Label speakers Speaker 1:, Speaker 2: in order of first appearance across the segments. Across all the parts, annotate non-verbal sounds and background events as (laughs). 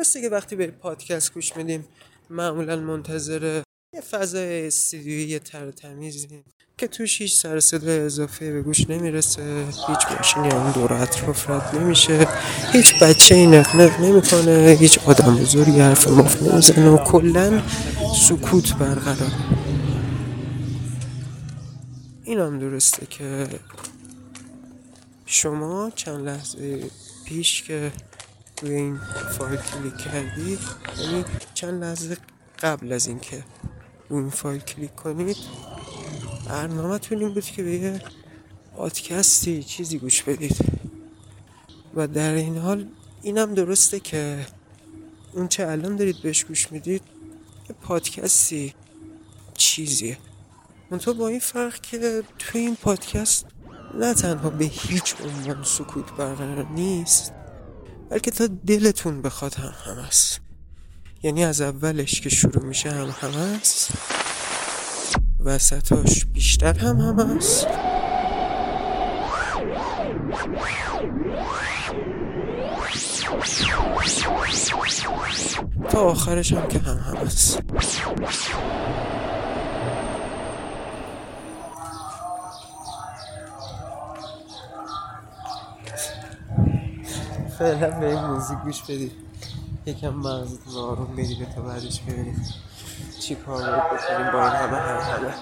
Speaker 1: درسته که وقتی به پادکست گوش میدیم معمولا منتظر یه فضای استودیویی تر تمیزی که توش هیچ سر صدای اضافه به گوش نمی‌رسه هیچ ماشینی اون دور اطراف رد نمیشه هیچ بچه ای نق نق نمی‌کنه هیچ آدم بزرگی حرف مفت نمی‌زنه و کلا سکوت برقرار. این هم درسته که شما چند لحظه پیش که روی این فایل کلیک کردید یعنی چند لحظه قبل از اینکه روی این فایل کلیک کنید برنامه این بود که به یه پادکستی چیزی گوش بدید. و در این حال اینم درسته که اون چه الان دارید بهش گوش می‌دید یه پادکستی چیزیه. منطقه با این فرق که توی این پادکست نه تنها به هیچ عنوان سکوت برقرار نیست بلکه تا دلتون بخواد هم هم است. یعنی از اولش که شروع میشه هم هم است. وسطاش بیشتر هم هم است. تا آخرش هم که هم هم است. فعلا به این موزیک گوش بدید یکم مغزتون آروم بگیره تا بعدش ببینید چی کار باید بکنیم با این همه هم همه.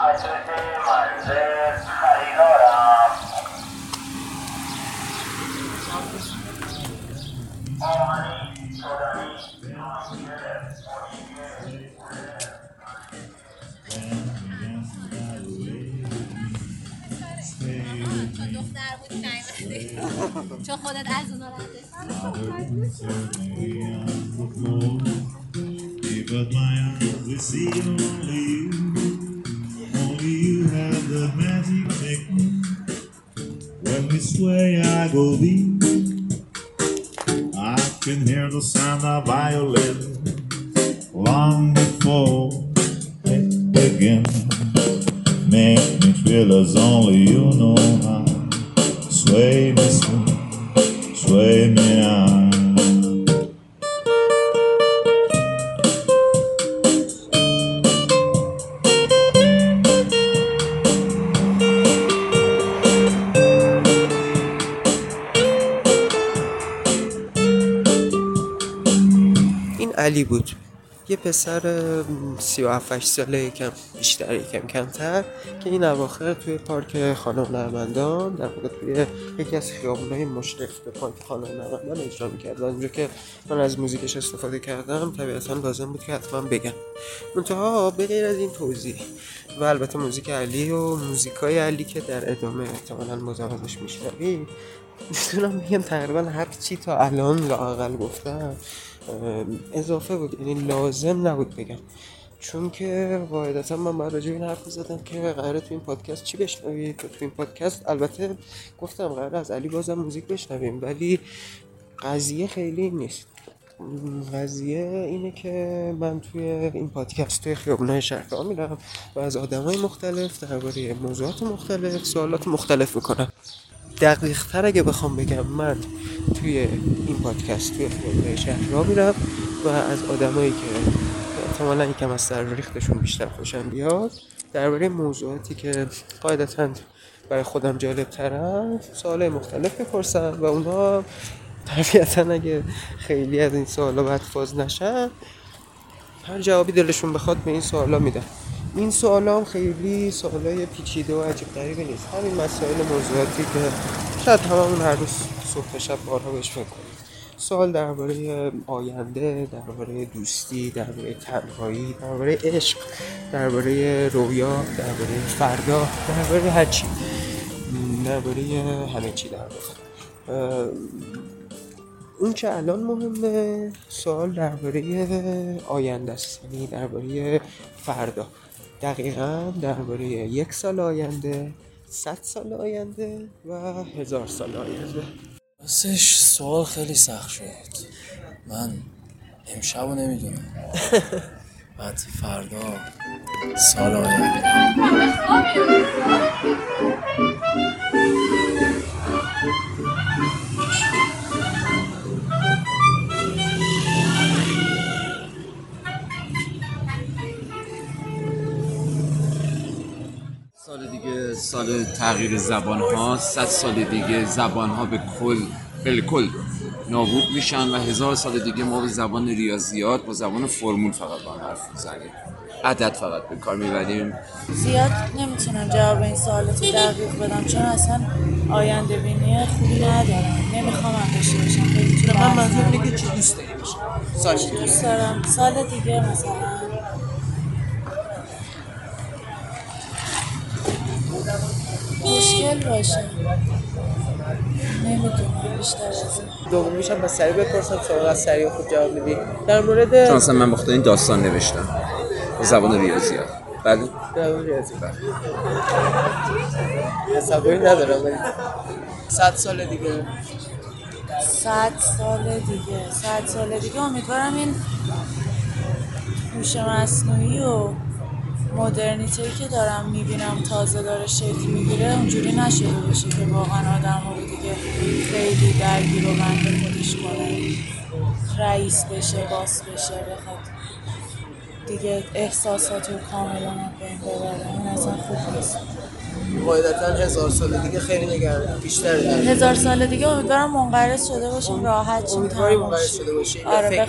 Speaker 2: چون خودت از اونا But my eyes, they see only you. Only you have the magic technique. When we sway, I go deep. I can hear the sound of violin long before it begins. Make me feel as only you know how. Sway me, sway, sway me now.
Speaker 1: این علی بود یه پسر سی و هفت ساله یکم بیشتر یکم کمتر که این اواخر توی پارک خانم نرمندان در واقع توی یکی از خیابونای مشرف به پارک خانم نرمندان اجرا می‌کرد اونجا که من از موزیکش استفاده کردم طبیعتا لازم بود که حتما بگم. منتها به غیر از این توضیح و البته موزیک علی و موزیکای علی که در ادامه احتمالا مزاحمش میشنوی می‌تونم بگم تقریبا هر چی تا الان لاقل گفتم. اضافه بود. یعنی لازم نبود بگم. چون که قاعدتا من باید راجع این حرف زدم که قراره تو این پادکست چی بشنوید تو این پادکست البته گفتم قراره از علی بازم موزیک بشنویم ولی قضیه خیلی نیست. قضیه اینه که من توی این پادکست توی خیابونای شهر میرم و از آدمای مختلف درباره موضوعات مختلف سوالات مختلف می‌کنم. دقیق تر اگه بخوام بگم من توی این پادکست توی خیابونای شهر را میرم و از آدمایی که احتمالا یکم از سر ریختشون بیشتر خوشم بیاد درباره موضوعاتی که قاعدتا برای خودم جالب ترن سوال مختلف بپرسم و اونا طبیعتا اگه خیلی از این سوالا بعد فاز نشن هر جوابی دلشون بخواد به این سوالا میدن. این سوال هم خیلی سوالای پیچیده و عجیب غریبی نیست. همین مسائل موضوعاتی که شاید هممون هر روز صبح شب بارها بهش فکر کنیم. سوال درباره آینده درباره دوستی درباره تنهایی درباره عشق درباره رویا درباره فردا درباره هر چی. درباره همه چی در اون که الان مهمه سوال درباره آینده است. یعنی درباره فردا. دقیقا درباره یک سال آینده صد سال آینده و هزار سال آینده.
Speaker 3: راستش سوال خیلی سخت شد. من امشب رو نمی‌دونم. بعد فردا سال آینده.
Speaker 4: سال تغییر زبان ها صد سال دیگه زبان ها به کل بالکل نابود میشن و هزار سال دیگه ما به زبان ریاضیات با زبان فرمول فقط با هم حرف می‌زنیم. عدد فقط به کار می‌بریم.
Speaker 5: زیاد نمی‌تونم جواب این سوالات دقیق بدم چون اصلا آینده بینی خوبی ندارم. نمی‌خوام هم داشته باشم
Speaker 6: من منظور. اینه که چی دوست داری؟ بشه سال دیگه.
Speaker 5: دوست دارم. سال دیگه مثلا مشکل باشه. نمی‌دونم بیشتر از این.
Speaker 6: دومیش هم با سریع بپرسم شما از سریع خوب جواب میدی. در مورد
Speaker 4: چون اصلا من بخاطر این داستان نوشتم. با زبان ریاضیات بله؟
Speaker 6: مورد ریاضی تصوری ندارم ولی صد سال دیگه.
Speaker 5: صد سال دیگه صد سال دیگه. امیدوارم این هوش مصنوعی و مدرنیتی که دارم می‌بینم تازه داره شکل می‌گیره اونجوری نشده باشه که واقعا آدم رو دیگه خیلی درگیر و بند خودش کنه. رئیس بشه باس بشه بخواد دیگه احساسات رو کاملا بین ببره. این اصلا خوب نیست.
Speaker 6: قاعدتا هزار سال دیگه خیلی نگران بیشتر در
Speaker 5: هزار سال دیگه امیدوارم منقرض شده باشیم راحت شیم
Speaker 6: امیدواری منقرض. شده باشی یا
Speaker 5: آره بخ...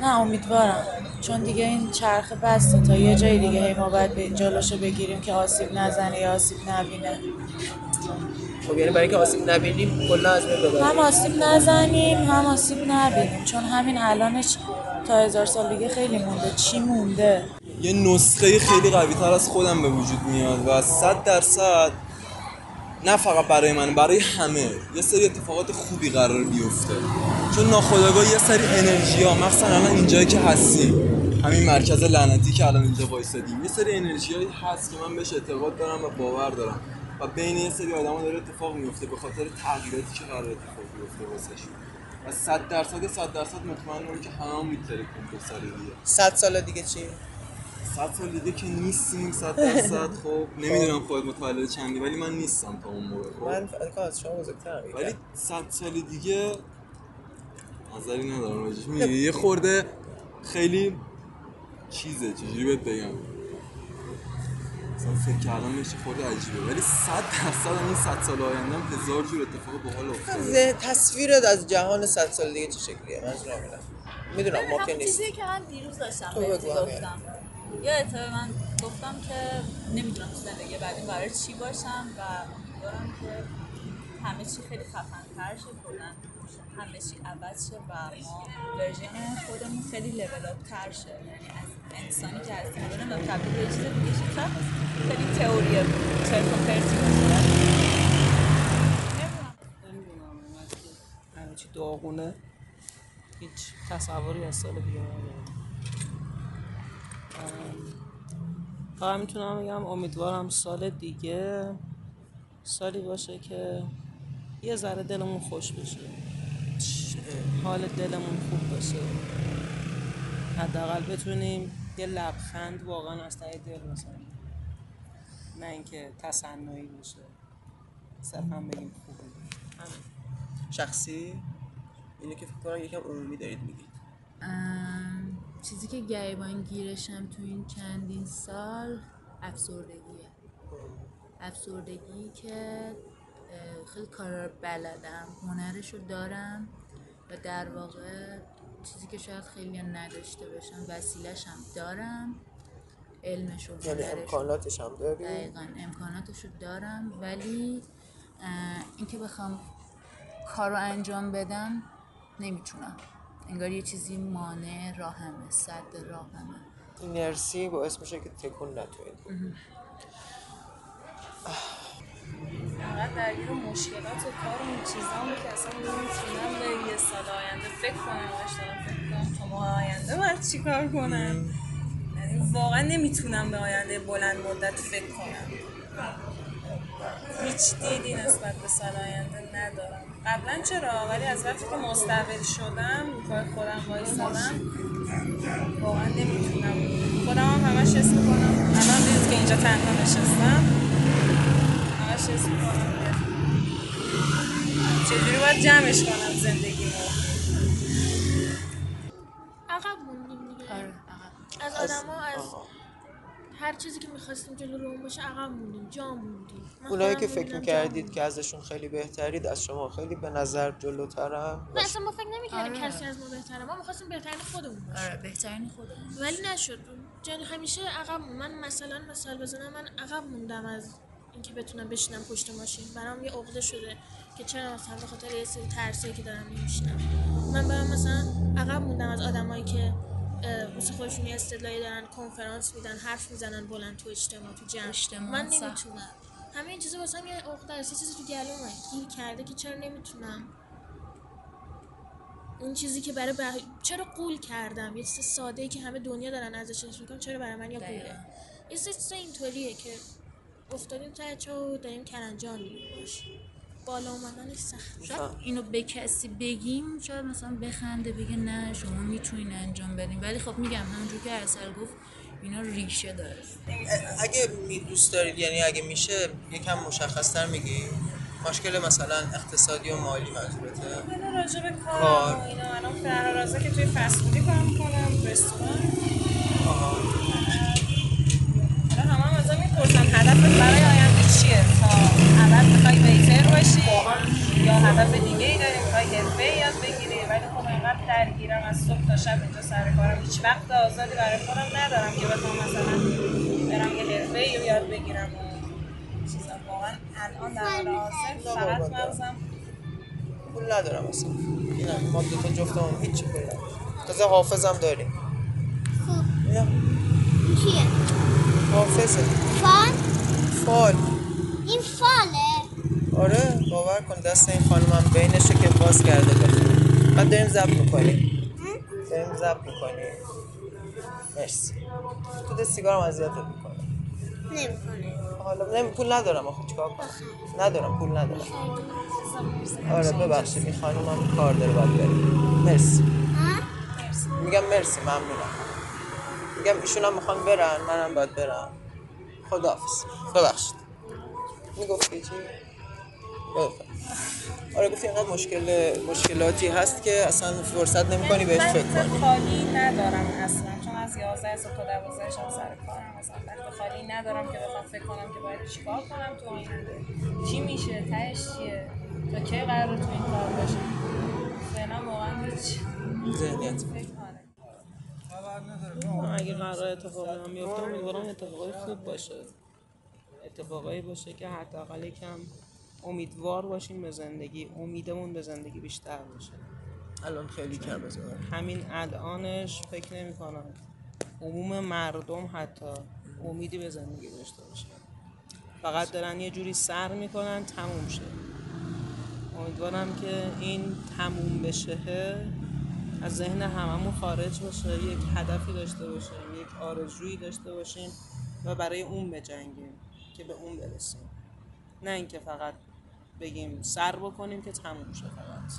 Speaker 5: نه امیدوارم. چون دیگه این چرخه بسته تا یه جای دیگه هی ما باید به جلوشو بگیریم که آسیب نزنه یا آسیب نبینه.
Speaker 6: خب یعنی برای اینکه آسیب نبینیم کلا از بین ببریم.
Speaker 5: هم آسیب نزنیم هم آسیب نبینیم. چون همین الانش تا هزار سال دیگه خیلی مونده. چی مونده؟
Speaker 7: یه نسخه خیلی قوی تر از خودم به وجود میاد و صد درصد نه فقط برای من برای همه. یه سری اتفاقات خوبی قرار بیفته. چون ناخودآگاه یه سری انرژی ها مخصوصا الان اینجایی که هستیم. همین مرکز لعنتی که الان اینجا وایسادیم. یه سری انرژی هست که من بهش اعتقاد دارم و باور دارم. و بین یه سری آدما داره اتفاق میفته به خاطر تغییراتی که قرار اتفاق بیفته واسهشون و صد درصد صد درصد مطمئنم که همه هم میترکیم دو سال دیگه
Speaker 6: صد سال دیگه چی؟
Speaker 7: صد سال دیگه که نیستیم صد درصد خب نمی‌دونم خودت متولد چندی ولی من نیستم تا اون موقع خب.
Speaker 6: من از شما بزرگترم.
Speaker 7: ولی صد سال دیگه نظری ندارم راجعش. می‌دونی یه خورده خیلی چیزه چجوری بهت بگم؟ مثلا فکر کردم بهش خورده عجیبه ولی صد درصد این صد سال آینده هم هزار جور اتفاق باحال افتاده.
Speaker 6: ذهن- تصویرت از جهان صد سال دیگه چه شکلیه؟ منظورم اینه می‌دونم ما که نیست.
Speaker 8: چیزی که من دیروز داشتم بهت. گفتم یادته من گفتم که نمی‌دونم تو زندگی بعدی برای چی باشم و دارم که همه چی خیلی خفن‌تر شه کلا همه چی عوض شه و ما ورژن خودمون خیلی لول اپ تر شه. یعنی از انسانی که هستیم بدونم تبدیل به چیز دیگه شاید خیلی تئوری چرت و پرتی
Speaker 9: چی داغونه. هیچ تصوری از سال دیگه فقط می‌تونم بگم امیدوارم سال دیگه سالی باشه که یه ذره دلمون خوش بشه. حال دلمون خوب باشه. حداقل بتونیم یه لبخند واقعا از ته دل بزنیم. نه اینکه تصنعی باشه. صرفا بگیم خوبه.
Speaker 6: شخصی؟ اینه که فکر کنم یکم عمومی دارید میگید.
Speaker 10: چیزی که گریبان گیرشم تو این چندین سال افسردگیه. افسردگی که خیلی کارا رو بلدم هنرش رو دارم و در واقع چیزی که شاید خیلی نداشته باشم وسیلش هم دارم علمش و
Speaker 6: یعنی
Speaker 10: رو
Speaker 6: امکاناتش هم داری؟
Speaker 10: دقیقا امکاناتش رو دارم ولی اینکه بخوام کار رو انجام بدم نمی‌تونم. انگار یه چیزی مانع راهمه صد راهمه.
Speaker 6: اینرسی باعث میشه که تکون نتوید
Speaker 11: انقدر درگیر مشکلات کار و این چیزام که اصلا نمی‌تونم به یه سال آینده فکر کنم باش دارم فکر کنم تا ماه آینده باید چیکار کنم؟ یعنی واقعا نمی‌تونم به آینده بلند مدت فکر کنم. هیچ دیدی نسبت به سال آینده ندارم. قبلا چرا؟ ولی از وقتی که مستقل شدم رو پای خودم وایسادم واقعا نمی‌تونم. خودم هم همش حس می‌کنم. الان دیدید که اینجا تنها نشستم همش حس می‌کنم چجوری باید جمعش کنم زندگیمو.
Speaker 8: عقب موندیم دیگه.
Speaker 10: آره عقب.
Speaker 8: از آدم از
Speaker 12: هر چیزی که می‌خواستیم جلو رو باشه عقب موندیم جا موندیم.
Speaker 6: اونایی که فکر می‌کردید. که ازشون خیلی بهترید از شما خیلی به نظر جلوترن
Speaker 12: نه اصلا ما فکر نمی‌کردیم
Speaker 10: آره.
Speaker 12: کسی از ما بهتره. ما می‌خواستیم بهترین خودمون باشیم.
Speaker 10: آره بهترین خودمون
Speaker 12: ولی نشد. جن همیشه عقب. من مثلا مثال بزنم من عقب موندم از اینکه بتونم بشینم پشت ماشین. برام یه عقده شده که چرا مثلا به خاطر یه سری ترسایی که دارم نمیشنم من برام مثلا عقب موندم از آدمایی که واسه خودشون یه استدلالی دارن کنفرانس میدن حرف می‌زنن بلند تو اجتماع تو جمع.
Speaker 10: اجتماع،
Speaker 12: من. نمی‌تونم. همه این چیزا واسه یه عقده است چیزی تو گلومه. گیر کرده که چرا نمی‌تونم؟ اون چیزی که برای بح... چرا قول کردم؟ یه چیز ساده ای که همه دنیا دارن ازش می‌کنن چرا برای من یه قوله. یه چیز اینطوریه که افتادیم ته چه و داریم کلنجار می‌ریم باش بالا اومدنش سخت.
Speaker 10: شاید اینو به کسی بگیم شاید مثلا بخنده بگه نه شما می‌تونین انجام بدین. ولی خب میگم همونجور که ارسل گفت اینا ریشه داره.
Speaker 6: اگه می دوست دارید یعنی اگه میشه یکم مشخصتر میگی مشکل مثلا اقتصادی و مالی منظورته.
Speaker 11: حالا راجع به کار اینا الان فرها رازه که توی فسفودی کار می‌کنم رستوران
Speaker 6: آها.
Speaker 11: حالا همه هم ازم می‌پرسن هدفت برای آینده چیه تا ابد می‌خوای ویتر باشی یا هدف دیگه ای داری می‌خوای حرفه یاد بگیری؟ ولی خب انقدر درگیرم از صبح تا شب اینجا سر کارم. هیچ وقت آزادی برای خودم ندارم که بخوام مثلا برم یه حرفه ای رو یاد بگیرم. و چیزا واقعا الان در حال حاضر فقط مغزم.
Speaker 6: پول ندارم اصلا. اینم ما دو تا جفتمون هیچی پول ندارم. تازه حافظم داریم.
Speaker 13: خب. کیه؟
Speaker 6: حافظه.
Speaker 13: فال؟
Speaker 6: فال.
Speaker 13: این فاله؟
Speaker 6: آره باور کن دست این خانمم بینشه که باز کرده بخون بعد داریم ضبط می‌کنیم. داریم ضبط می‌کنیم. مرسی. تو ده سیگارم اذیتت می‌کنه
Speaker 13: نمی‌کنه
Speaker 6: حالا نمی پول ندارم آخه چیکار کنم؟ ندارم پول ندارم. آره ببخشید این خانمم کار داره باید بره. مرسی. میگم مرسی ممنونم. میگم ایشون هم می‌خوان برن منم باید برم. خداحافظ. ببخشید. می‌گفتی چی؟ بفرم. آره گفتی اینقدر مشکل مشکلاتی هست که اصلا فرصت نمی‌کنی بهش
Speaker 11: من
Speaker 6: فکر
Speaker 11: وقت
Speaker 6: کنی.
Speaker 11: خالی ندارم اصلا چون از 11 صبح تا 12 شب سر کارم اصلا وقت خالی ندارم که بخوام فکر کنم که باید چیکار کنم تو آینده چی میشه؟ تهش چیه؟ تا کی قرار تو این کار باشم فعلا واقعا هیچ
Speaker 6: ذهنیت.
Speaker 11: فکر آره.
Speaker 9: اگه قرار اتفاقی هم بیفته امیدوارم اتفاقای خوب باشه. اتفاقایی باشه که حداقل یکم امیدوار باشیم به زندگی امیدمون به زندگی بیشتر باشه.
Speaker 6: الان خیلی کم
Speaker 9: همین الانش فکر نمی کنم عموم مردم حتی امیدی به زندگی داشته باشه. فقط دارن یه جوری سر می‌کنن تموم شه. امیدوارم که این تموم بشه از ذهن هممون خارج باشه یک هدفی داشته باشیم یک آرزویی داشته باشیم و برای اون بجنگیم که به اون برسیم. نه اینکه فقط بگیم سر بکنیم که تموم شه فقط.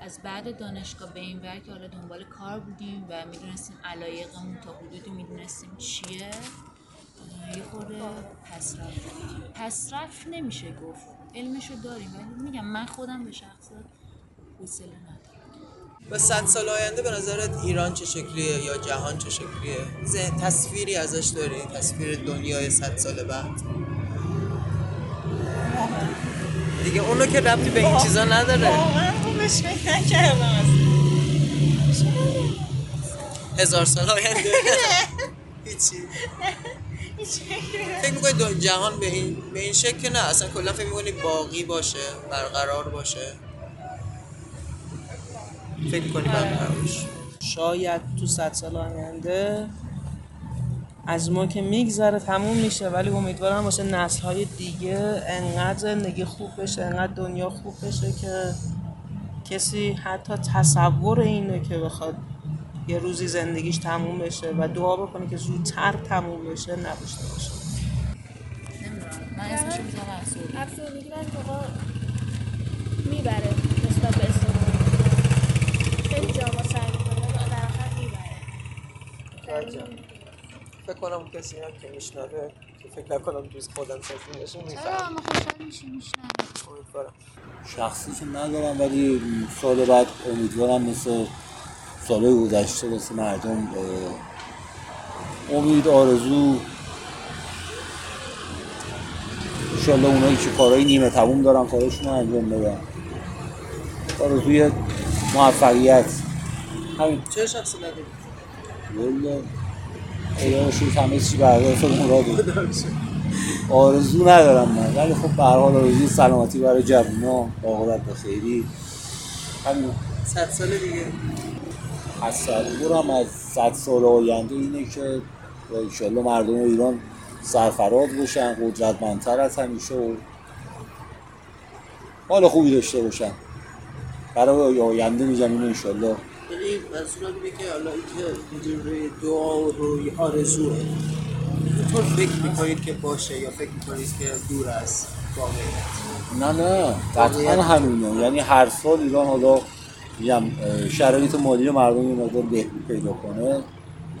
Speaker 10: از بعد دانشگاه به این ور که حالا دنبال کار بودیم و می‌دونستیم علایقمون تا حدودی می‌دونستیم چیه یه خورده پس رفت پس رفت نمیشه گفت. علمشو داریم ولی میگم من خودم به شخص حوصله ندارم.
Speaker 6: به صد سال آینده به نظرت ایران چه شکلیه یا جهان چه شکلیه؟ ذهن تصویری ازش داری؟ تصویر دنیای صد سال بعد؟ دیگه اونو که ربطی به این چیزا نداره.
Speaker 11: واقعا خوبش نکردم اصلا
Speaker 6: هزار سال آینده. (laughs) هیچی. فکر می‌کنی جهان به این به این شکل که نه اصلا کلا فکر می‌کنی باقی باشه برقرار باشه. فکر می‌کنی برقرار باشه.
Speaker 9: شاید تو صد سال آینده از ما که میگذره تموم میشه ولی امیدوارم واسه نسل های دیگه انقدر زندگی خوب بشه انقدر دنیا خوب بشه که کسی حتی تصور اینه که بخواد یه روزی زندگیش تموم بشه و دعا بکنه که زودتر تموم بشه نداشته باشه
Speaker 10: نمی‌دونم. من اسمشو می‌ذارم افسردگی.
Speaker 12: می‌بره نسبت به خیلی جا ما می‌کنیم ولی در آخر می‌بره.
Speaker 6: فکر کنم کسی هم که میشنوه که فکر نکنم دوست خودم سفید باشه
Speaker 10: چرا؟ ما خب
Speaker 6: خوشحال
Speaker 14: شخصی که ندارم ولی سال بعد امیدوارم مثل سال گذشته مثل مردم امید آرزو. انشالله اونایی که کارهای نیمه تموم دارن کارشون رو انجام بدن. آرزوی موفقیت. همین.
Speaker 1: چه شخصی نداری؟
Speaker 14: والا خدا رو شکر همه چی بر اساس مراده آرزو ندارم من. ولی خب به هر حال آرزوی سلامتی برای جوونا عاقبت به خیری. همین.
Speaker 1: صد سال دیگه.
Speaker 14: تصورم از صد سال آینده اینه که انشالله مردم ایران سرفراز باشن قدرتمندتر از همیشه و حال خوبی داشته باشن. برای آینده میگم اینو انشالله
Speaker 1: یعنی منظورم اینه که حالا اینکه دعا و روی آرزوه. اینطور فکر می‌کنید که باشه یا فکر می‌کنید که دور از واقعیت؟
Speaker 14: نه نه قطعا همینه. یعنی هر سال ایران حالا میگم شرایط مالی مردم این مقدار بهبود پیدا کنه.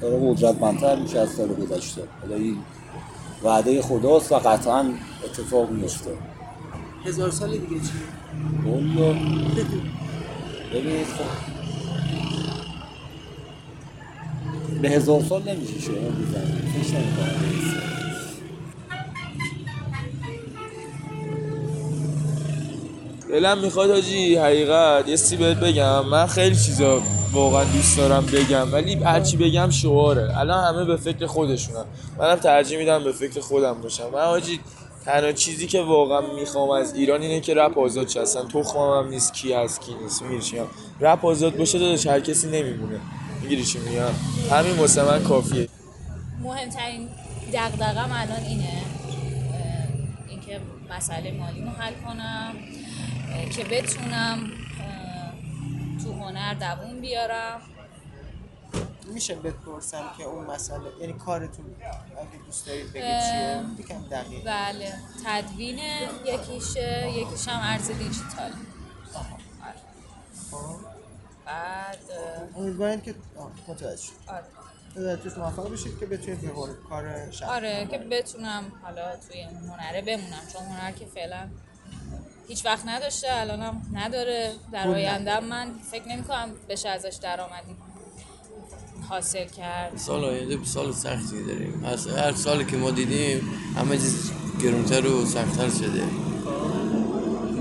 Speaker 14: داره قدرتمندتر میشه از سال گذشته. حالا این وعده خداست و قطعا اتفاق میفته
Speaker 1: هزار سال دیگه چی؟
Speaker 14: ببینید خب به هزار سال نمیشه شما بزنید.
Speaker 15: دلم می‌خواد آجی حقیقت. یه سی بهت بگم. من خیلی چیزا واقعا دوست دارم بگم ولی هرچی بگم شعاره. الان همه به فکر خودشونم منم ترجیح میدم به فکر خودم باشم. من آجی تنها چیزی که واقعا می‌خوام از ایران اینه که رپ آزاد شه. اصلا تخمم هم نیست کی از کی نیست. میگم؟ رپ آزاد باشه داداش هر کسی نمیمونه. می‌گیری چی میگم. همین واسه من کافیه.
Speaker 16: مهمترین دغدغم الان اینه. اینکه مسئله مالیمو حل کنم که بتونم تو هنر دووم بیارم.
Speaker 1: میشه بپرسم که اون مسئله یعنی کارتون اگه دوست دارید بگید چیه؟ یکم دقیق.
Speaker 16: بله. تدوین یکیشه یکیش هم ارز دیجیتال بعد اه،
Speaker 1: امیدوارم که متوجه شد
Speaker 16: آره.
Speaker 1: توش موفق بشید که بتونید هنر- کار شخص
Speaker 16: آره که بتونم حالا توی هنره بمونم چون هنر که فعلا هیچ وقت نداشته الانم نداره. در آینده من فکر نمی کنم بشه ازش درآمدی حاصل کرد.
Speaker 17: سال آینده سال سختی داریم. از هر سالی که ما دیدیم همه چیز گرونتر و سختتر شده.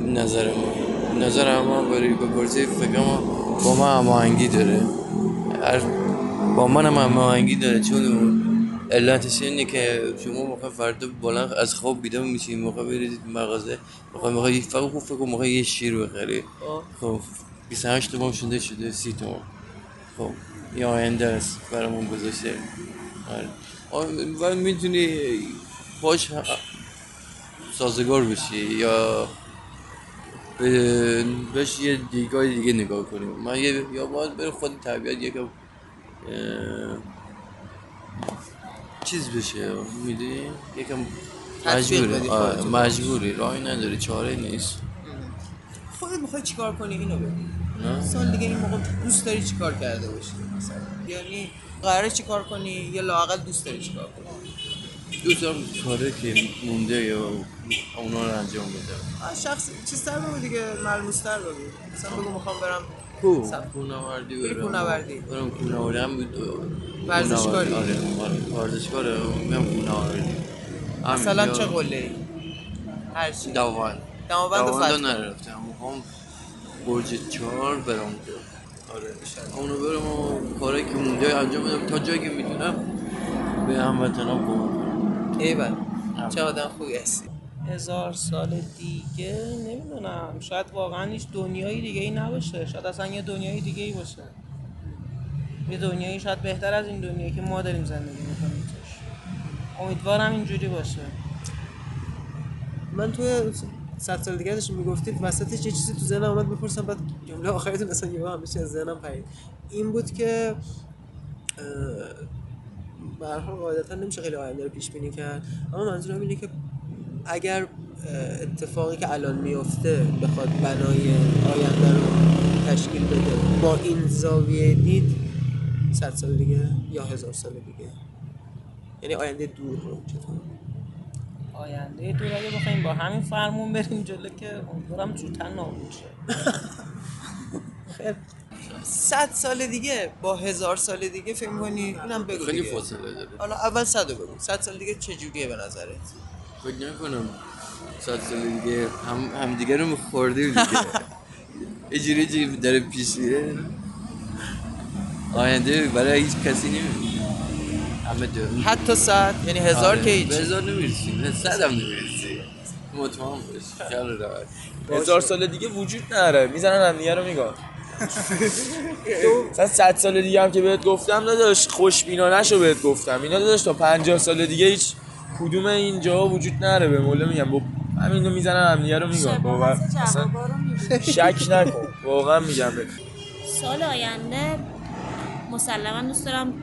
Speaker 17: نظر ما. نظر ما بری بپرسی فکر ما با ما هماهنگی داره. هر با من هم هماهنگی داره چون علتش اینه که شما موقع فردا بلند از خواب بیدار میشین موقع برید مغازه موقع موقع یه- فقط خوب فکر موقع یه شیر بخری. خب 28 تومن شده شده 30 تومن خب یه آینده است برامون گذاشته. آره. و می‌تونی باش سازگار بشی یا بهش یه دیگاه دیگه نگاه کنیم. من یه یا باید بره خود طبیعت یکم چیز بشه می‌دونی؟ یکم مجبوری.
Speaker 1: خودتو.
Speaker 17: مجبوری. راهی نداری چاره نیست.
Speaker 1: خودت می‌خوای چیکار کنی اینو بگو؟ سال دیگه این موقع دوست داری چیکار کرده باشی؟ مثلا. یعنی قراره چیکار کنی؟ یا لاقل دوست داری چیکار کنی؟
Speaker 17: دوست دارم کاره که مونده یا اونا رو انجام بدم
Speaker 1: آه، شخص چیز تر بگو دیگه ملموس تر بگو. مثلا بگو می‌خوام برم
Speaker 17: کو؟
Speaker 1: بری
Speaker 17: برم.
Speaker 1: کوهنوردی.
Speaker 17: برم کوناوردی هم بود.
Speaker 1: ورزشکاری؟
Speaker 17: آره آره ورزشکاره. میام کوناوردی همین،
Speaker 1: مثلا چه قله ای هر چی.
Speaker 17: دوان دوان
Speaker 1: فتح.
Speaker 17: نرفتم. می‌خوام برج چهار برم آره اونو برم و کارایی که مونده انجام بدم. تا جایی که می‌تونم به هموطنان کمک
Speaker 1: ایول چه آدم خوبی هستی؟
Speaker 9: هزار سال دیگه نمی‌دونم. شاید واقعا هیچ دنیای دیگه ای نباشه. شاید اصلا یه دنیای دیگه ای باشه. یه دنیایی شاید بهتر از این دنیایی که ما داریم زندگی می‌کنیم توش. امیدوارم اینجوری باشه.
Speaker 1: من توی صد سال دیگه داشتم می‌گفتید وسطش یه چیزی تو ذهنم اومد بپرسم بعد جمله آخرتون اصلا یهو همه چی از ذهنم پرید این بود که به هر حال قاعدتا نمیشه خیلی آینده رو پیش بینی کرد. اما منظورم اینه که اگر اتفاقی که الان میفته بخواد بنای آینده رو تشکیل بده با این زاویه دید صد سال دیگه یا هزار سال دیگه. یعنی آینده دور رو چطور؟
Speaker 9: آینده دور اگه بخوایم با همین فرمون بریم جلو که امیدوارم زودتر نابود شه. (laughs)
Speaker 1: خیلی. صد سال دیگه با هزار سال دیگه فکر کنی اینم بگو
Speaker 17: خیلی
Speaker 1: دیگه.
Speaker 17: فاصله داره.
Speaker 1: حالا اول صد بگو. صد سال دیگه چه جوریه به نظرت؟
Speaker 17: فکر نکنم صد سال دیگه هم همدیگه رو خوردیم دیگه. (laughs) یه جوری جوری داره پیش میره. آینده برای هیچ کسی نمیمونه. همه داریم
Speaker 6: حتی صد یعنی هزار که هیچ.
Speaker 17: هزار نمی‌رسیم صد هم نمی‌رسیم مطمئن باش.
Speaker 15: هزار سال دیگه وجود نداره. می‌زنن هم دیگه رو میگن. مثلا صد سال دیگه هم که بهت گفتم داداش خوشبینا نشو بهت گفتم. اینا داداش تا 50 سال دیگه هیچ کدوم اینجا وجود نداره به مولا میگم. با همینو می‌زنن هم دیگه رو میگن. باور. اصلا
Speaker 18: جوابا رو می‌بینی.
Speaker 15: شک نکن. واقعا میگم
Speaker 19: سال آینده مسلما دوست دارم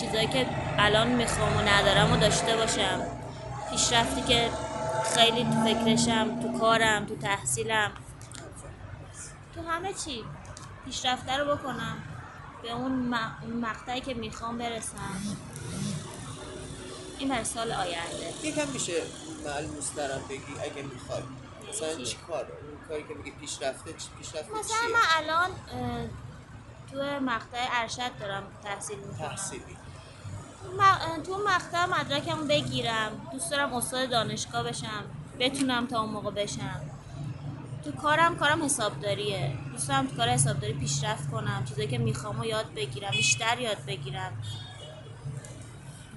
Speaker 19: چیزایی که الان می‌خوام و ندارم و داشته باشم. پیشرفتی که خیلی تو فکرشم تو کارم تو تحصیلم. تو همه چی. پیشرفته رو بکنم به اون, مقطعی که می‌خوام برسم. این برای سال آینده.
Speaker 6: یکم میشه ملموس دارم بگی اگه می‌خوای. مثلا
Speaker 19: چی؟
Speaker 6: چی کار اون کاری که میگی پیشرفته چی پیشرفته
Speaker 19: مثلا
Speaker 6: چیه؟
Speaker 19: من الان تو مقطع ارشد دارم تحصیل می‌کنم.
Speaker 6: تحصیلی.
Speaker 19: م- تو مقطع مدرکم بگیرم. دوست دارم استاد دانشگاه بشم. بتونم تا اون موقع بشم. تو کارم کارم حسابداریه. دوست دارم تو کار حسابداری پیشرفت کنم. چیزایی که می‌خوام و یاد بگیرم. بیشتر یاد بگیرم.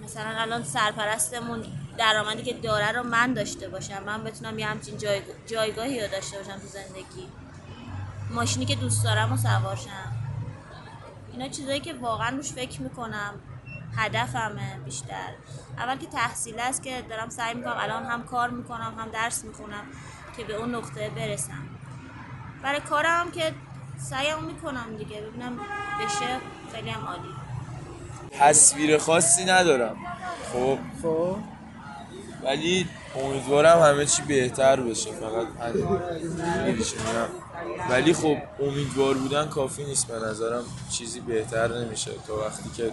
Speaker 19: مثلا الان سرپرستمون درآمدی که داره رو من داشته باشم. من بتونم یه همچین جایگ- جایگاهی رو داشته باشم تو زندگی. ماشینی که دوست دارم و سوارشم اینا چیزایی که واقعا روش فکر می‌کنم. هدفمه بیشتر. اول که تحصیل است که دارم سعی می‌کنم الان هم کار می‌کنم هم درس می‌خونم. که به اون نقطه برسم. برای کارم که سعیم می‌کنم دیگه ببینم بشه خیلی هم عالی.
Speaker 15: تصویر خاصی ندارم. خب.
Speaker 6: خب.
Speaker 15: ولی امیدوارم همه چی بهتر بشه. فقط همین. میگم؟ ولی خب امیدوار بودن کافی نیست. به نظرم چیزی بهتر نمیشه. تا وقتی که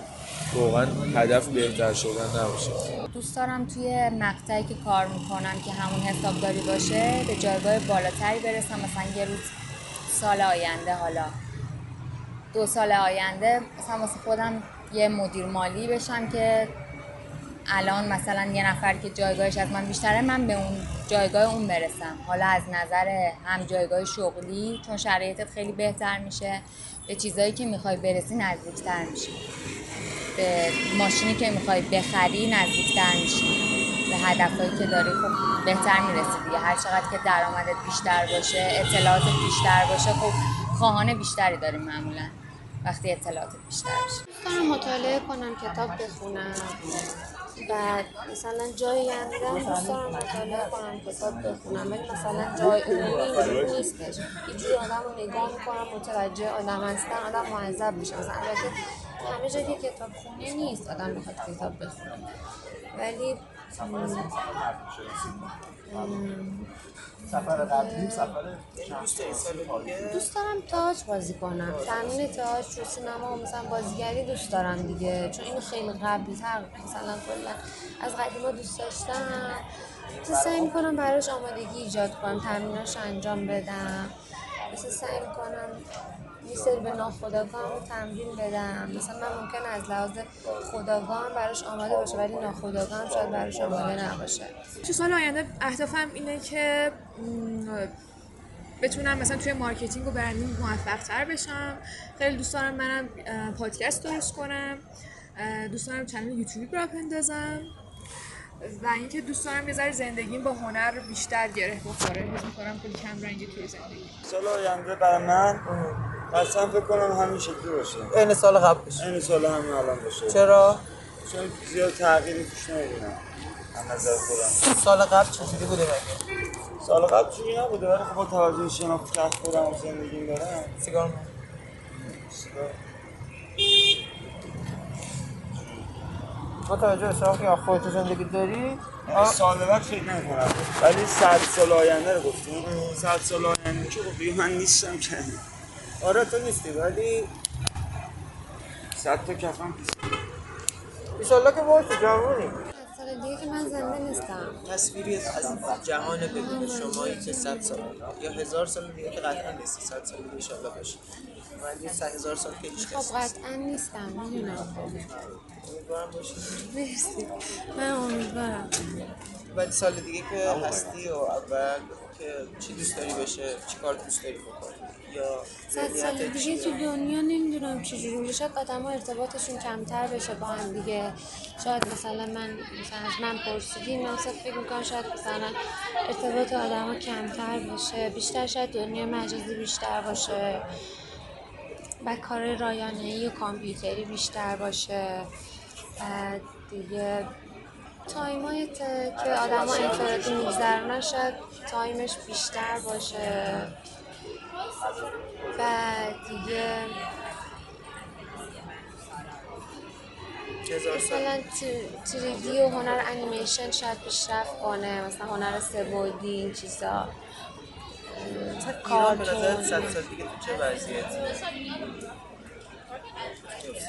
Speaker 15: واقعا هدف بهتر شدن نباشه.
Speaker 20: دوست دارم توی مقطعی که کار می‌کنم که همون حسابداری باشه به جایگاه بالاتری برسم. مثلا یه روز سال آینده حالا دو سال آینده مثلا واسه خودم یه مدیر مالی بشم که الان مثلا یه نفر که جایگاهش از من بیشتره من به اون جایگاه اون برسم. حالا از نظر هم جایگاه شغلی چون شرایطت خیلی بهتر میشه. به چیزایی که می‌خوای برسی نزدیکتر میشی. به ماشینی که می‌خوای بخری نزدیکتر میشی. به هدفهایی که داری خب بهتر می‌رسی دیگه. هر چقدر که درآمدت بیشتر باشه اطلاعاتت بیشتر باشه خب خواهان بیشتری داری معمولا. وقتی اطلاعاتت بیشتر باشه
Speaker 21: دوست مطالعه کنم کتاب بخونم. بعد مثلا جایی هم دوست دارم مطالعه کنم کتاب بخونم ولی مثلا جای عمومی نیستش. اینجوری آدم رو نگاه می‌کنم متوجه آدم هستن آدم معذب میشه مثلا البته همه جا که کتاب خونه نیست آدم بخواد کتاب بخونه. ولی
Speaker 1: سفر قبلی سفر
Speaker 21: دوست دارم تئاتر بازی کنم. تمرین تئاتر تو سینما مثلا بازیگری دوست دارم دیگه. چون اینو خیلی قبلی تر مثلا کلا از قدیما دوست داشتم. مثلا سعی می‌کنم براش آمادگی ایجاد کنم تمریناش انجام بدم. مثلا سعی می‌کنم یه سری به ناخودآگاه تمرین بدم. مثلا من ممکن از لحاظ خودآگاه هم براش آماده باشه ولی ناخودآگاه هم شاید براش آماده نباشه.
Speaker 22: تو سال آینده اهدافم اینه که بتونم مثلا توی marketing و branding موفق تر بشم. خیلی دوست دارم منم پادکست درست کنم. دوست دارم channel یوتیوبی راه بندازم. و اینکه دوست دارم یه ذره زندگیم با هنر بیشتر گره بخوره. حس می‌کنم خیلی کم رنگی توی زندگی.
Speaker 23: سال آینده برای من اصلا فکر کنم همین شکلی باشه.
Speaker 6: این سال قبلش
Speaker 23: این سال همین الان باشه.
Speaker 6: چرا؟
Speaker 23: چون زیاد تغییری توش نمی‌بینم. از نظر خودم.
Speaker 6: سال قبل چجوری بوده مگه؟
Speaker 23: سال قبل چیزی نبوده؟ ولی خب با توجه که از خودم و زندگیم دارم.
Speaker 6: سیگار من
Speaker 23: سیگار
Speaker 6: با توجه به شما که خودت زندگی داری
Speaker 23: یعنی سال بعد فکر نکنم ولی صد سال آینده رو گفتیم. صد سال آینده که خب من نیستم که. آره تو نیستی ولی صد تا کفم پیش
Speaker 6: ایشالله که باید تو جوونی
Speaker 21: سال دیگه که من زنده نیستم.
Speaker 1: تصویری از جهان ببینید شمایی که صد سال؟ یا هزار سال دیگه که قطعا نیستی صد سال دیگه انشالله باشی ولی صد هزار سال که هیچ
Speaker 21: خب. قطعا نیستم می‌دونم.
Speaker 1: امیدوارم باشی
Speaker 21: مرسی. من امیدوارم.
Speaker 1: ولی سال دیگه که هستی و اول که چی دوست داری بشه چی کار دوست داری بکنی؟ یا
Speaker 21: صد سال دیگه؟ تو دنیا نمی‌دونم چجوری میشه شاید آدم ارتباطشون کمتر بشه با هم دیگه. شاید مثلا من مثلا از من پرسیدی من فکر می‌کنم شاید مثلا ارتباط آدم کمتر بشه بیشتر شاید دنیا مجازی بیشتر باشه و کار رایانه‌ای و کامپیوتری بیشتر باشه. بعد دیگه تایمای که آدم ها انفرادی میگذرونن شاید time ش بیشتر باشه. و دیگه مثلا 3D و هنر انیمیشن شاید پیشرفت کنه مثلا هنر سه‌بعدی این چیزا. کارتون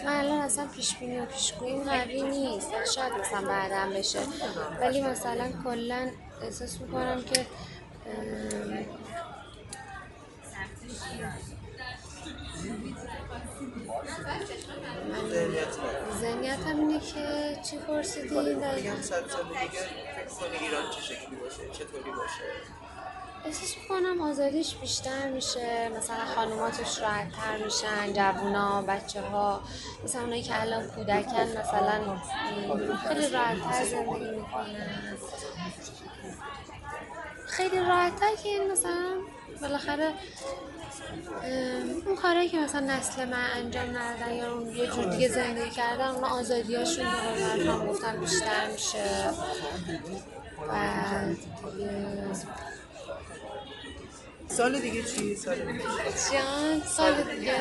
Speaker 21: من الان اصلا پیش بینی و پیشگویی قوی نیست. شاید مثلا بعدا بشه. ولی مثلا کلا احساس می‌کنم که
Speaker 1: ذهنیت
Speaker 21: ذهنیتم اینه که چی پرسیدی؟
Speaker 1: میگم صد سال دیگه فکر کنی ایران چه شکلی باشه چطوری باشه؟
Speaker 21: احساس می‌کنم آزادیش بیشتر میشه مثلا خانوماتش راحتتر میشن جوونا بچه ها مثلا اونایی که الان کودکن مثلا خیلی راحتتر زندگی می‌کنن. خیلی راحتتر که این مثلا بالاخره اون کارهایی که مثلا نسل من انجام ندادن یا اون یه جور دیگه زندگی کردن اونا آزادیاشون به قول گفتم بیشتر میشه. دیگه
Speaker 1: سال دیگه چی؟ سال دیگه.
Speaker 21: جان سال دیگه.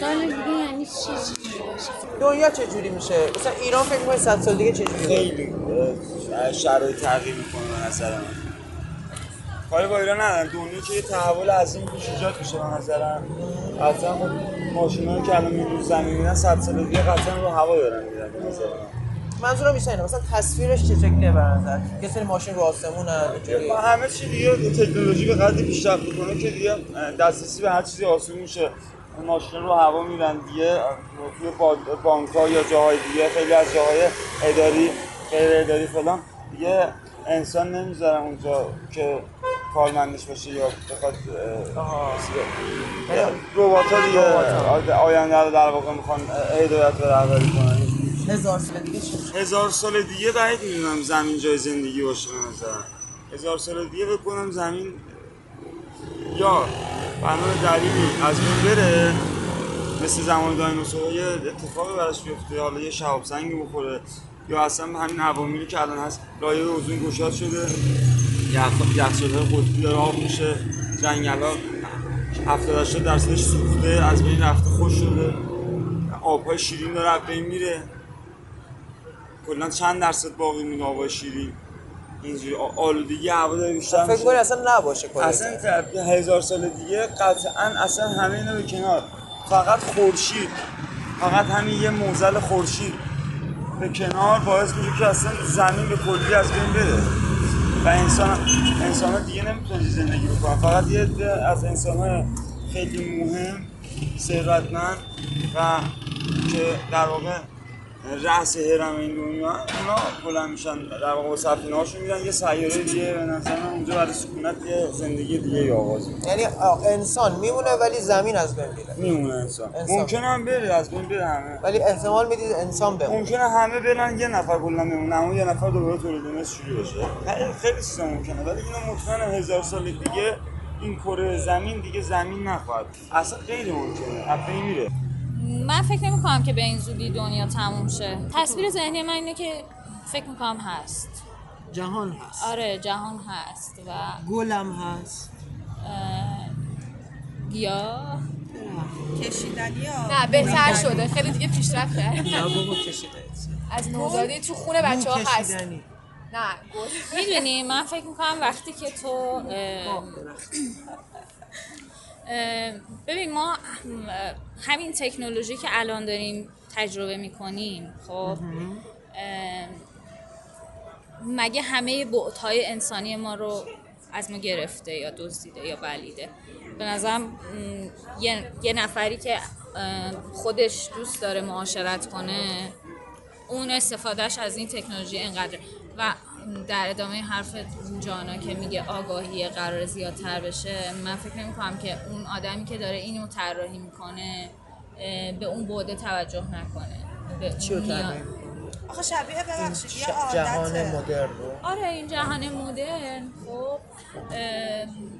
Speaker 21: سال دیگه یعنی چی؟ چی
Speaker 1: دنیا چه جوری میشه؟ مثلا ایران فکر کنی صد سال دیگه چه جوری؟
Speaker 23: خیلی شرایط تغییر می‌کنه به نظر من. کاری با ایران ندارم. دنیا که یه تحول عظیم پیش ایجاد میشه به نظرم. قطعا خب ماشینایی که الان میرون زمین میرن صد سال دیگه قطعا رو هوا دارن میرن به نظر من
Speaker 1: منظورم اینه مثلا تصویرش چه شکلیه به نظر؟ یه سری ماشین رو آسمون
Speaker 23: همه چی دیگه تکنولوژی به قدری پیشرفت می‌کنه که دیگه دسترسی به هر چیزی آسون میشه. ماشین رو هوا میرن دیگه توی بانک ها یا جاهای دیگه خیلی از جاهای اداری غیر اداری فلان دیگه انسان نمی‌ذارن اونجا که کارمندش باشه یا بخواد ربات ها دیگه آینده رو در واقع می‌خوان هدایت و رهبری کنن.
Speaker 1: هزار سال دیگه
Speaker 23: هزار سال دیگه بعید می‌دونم زمین جای زندگی باشه به هزار سال دیگه بکنم زمین یا بنا دلیلی از بین بره. مثل زمان دایناسورها یه اتفاقی براش بیفته. حالا یه شهاب سنگی بخوره. یا اصلا همین عواملی که الان هست لایه اوزون گشاد شده. یخ- یخچال‌های قطبی داره آب میشه. جنگل ها 70 80 درصدش سوخته از بین رفته خوش شده. آبهای شیرین داره از بین میره. کلا چند درصد باقی مونده آبهای شیرین؟ اینجوری. آلودگی هوا داره بیشتر
Speaker 1: فکر
Speaker 23: میشه.
Speaker 1: کنی اصلا نباشه کلا.
Speaker 23: اصلا هزار سال دیگه قطعا اصلا همه اینا به کنار. فقط خورشید. فقط همین یه موزل خورشید. به کنار باعث میشه که اصلا زمین به کلی از بین بره. و انسان انسان دیگه نمی‌تونن زندگی بکنن. فقط یه از انسان خیلی مهم ثروتمند و که در واقع رأس هرم این دنیا اونا بلند میشن در واقع سفینه هاشون میرن یه سیاره دیگه به نظر من اونجا برای سکونت یه زندگی دیگه آغاز می‌کنه.
Speaker 1: یعنی انسان میمونه ولی زمین از بین میره.
Speaker 23: میمونه انسان,
Speaker 1: انسان.
Speaker 23: ممکنه هم بره از بین بره همه.
Speaker 1: ولی احتمال می‌دید انسان بمونه.
Speaker 23: ممکنه همه برن یه نفر کلا بمونه اما یه نفر دوباره تولید مثل شروع بشه خیلی خیلی چیزا ممکنه ولی اینو مطمئنم هزار سال دیگه این کره زمین دیگه زمین نخواهد. اصلا غیر ممکنه از میره.
Speaker 16: من فکر نمی کنم که به این زودی دنیا تموم شه. تصویر ذهنی من اینه که فکر می‌کنم هست.
Speaker 1: جهان هست.
Speaker 16: آره جهان هست و
Speaker 1: گلم هست.
Speaker 16: اه، گیاه
Speaker 24: کشیدنی ها.
Speaker 22: نه بهتر شده. خیلی دیگه پیشرفت کرد.
Speaker 1: نه بابا کشیده
Speaker 22: از نوزادی تو خونه بچه ها هست.
Speaker 1: کشیدنی.
Speaker 22: نه
Speaker 16: می‌دونی من فکر می‌کنم وقتی که تو ببین ما همین تکنولوژی که الان داریم تجربه می‌کنیم خب مگه همه بعدهای انسانی ما رو از ما گرفته یا دزدیده یا بلیده؟ به نظرم یه،, یه نفری که خودش دوست داره معاشرت کنه اون استفادهش از این تکنولوژی انقدر و در ادامه حرف جانا که میگه آگاهی قرار زیادتر بشه من فکر نمی کنم که اون آدمی که داره اینو طراحی می‌کنه به اون بوده توجه نکنه. به
Speaker 1: چی
Speaker 24: آخه شبیه ببخشید یه
Speaker 1: جهان مدرن رو.
Speaker 16: آره این جهان مدرن. خب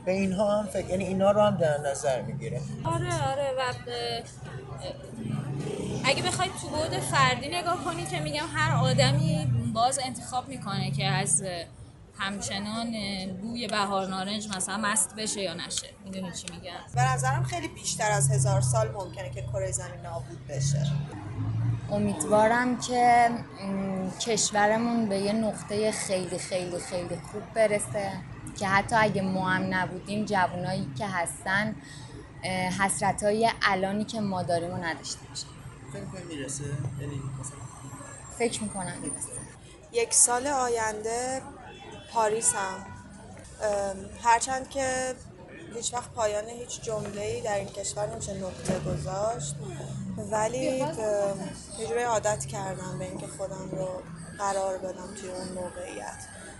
Speaker 1: به اینها هم فکر یعنی اینا رو هم در نظر می‌گیره.
Speaker 16: آره آره و اگه بخواید تو بود فردی نگاه کنی که میگم هر آدمی باز انتخاب می‌کنه که از همچنان بوی بهار نارنج مثلا مست بشه یا نشه. می‌دونی چی میگم؟
Speaker 24: به نظرم خیلی بیشتر از هزار سال ممکنه که کره زمین نابود بشه.
Speaker 21: امیدوارم که کشورمون به یه نقطه خیلی خیلی خیلی خوب برسه. که حتی اگه ما هم نبودیم جوانایی که هستن حسرت های الانی که ما داریم رو نداشته باشن.
Speaker 1: فکر می‌رسه؟ یعنی مثلا
Speaker 21: فکر می‌کنم می‌رسه.
Speaker 24: یک سال آینده پاریس هم هرچند که هیچ وقت پایان هیچ جمله در این کشور نمیشه نقطه گذاشت. ولی یه جوری عادت کردم به اینکه خودم رو قرار بدم توی اون موقعیت.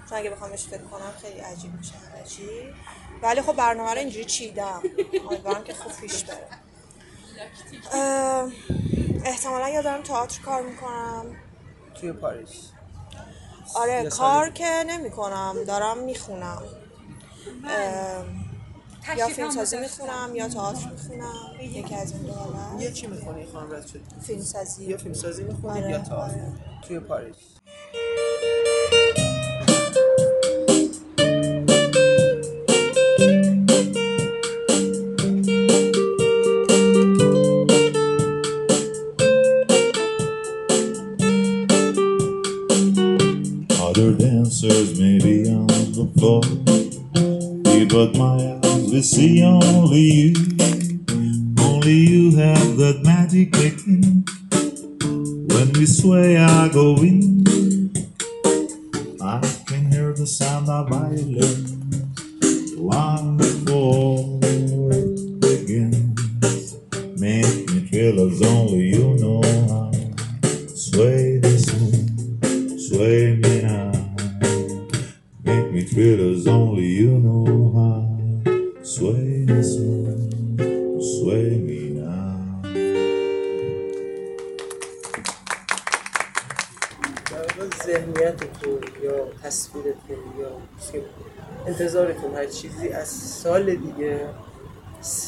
Speaker 24: چون اگه بخوام بهش فکر کنم خیلی عجیب میشه همه چی. ولی خب برنامه رو اینجوری چیدم. امیدوارم که خوب پیش بره. احتمالا یا دارم تئاتر کار می‌کنم.
Speaker 1: توی پاریس.
Speaker 24: آره کار. که نمی کنم دارم می‌خونم. یا فیلم سازی می‌خونم یا تئاتر می‌خونم یکی از این دو حالت
Speaker 1: یه چی می‌خونی؟ خانم رد شد
Speaker 24: فیلم سازی.
Speaker 1: یا فیلم سازی می‌خونی
Speaker 24: آره،
Speaker 1: یا تئاتر؟
Speaker 24: آره.
Speaker 1: توی پاریس.
Speaker 2: Other dancers may be on the floor, but my will see only you. Only you have that magic technique. When we sway, I go in. I can hear the sound of violin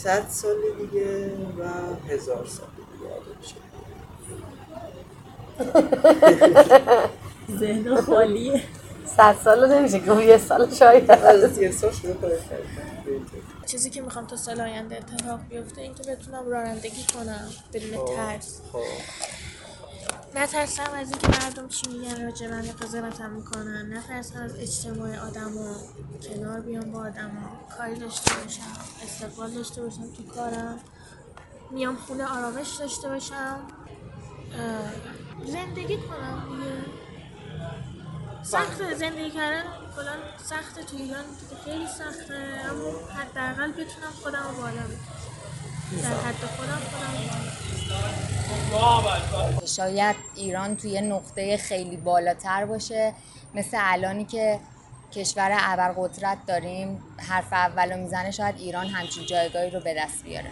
Speaker 1: صد سال دیگه و هزار سال دیگه آده میشه.
Speaker 10: ذهن خالیه.
Speaker 21: صد سال نمیشه که یه سال شاید
Speaker 1: از یه سال شروع
Speaker 12: چیزی که می‌خوام تا سال آینده اتفاق بیفته این که بتونم رانندگی کنم بدون ترس. نترسم از اینکه مردم چی میگن راجع من قضاوتم می‌کنن نترسم از اجتماع آدما کنار بیام با آدما کاری داشته باشم استقبال داشته باشم تو کارم. میام خونه آرامش داشته باشم. زندگی کنم دیگه. سخته زندگی کردن. کلا سخته تو ایران خیلی سخته اما حداقل بتونم خودم رو بالا ببرم
Speaker 21: شاید ایران توی نقطه خیلی بالاتر باشه. مثل الانی که کشور ابرقدرت داریم حرف اولو می‌زنه شاید ایران همچین جایگاهی رو به دست بیاره.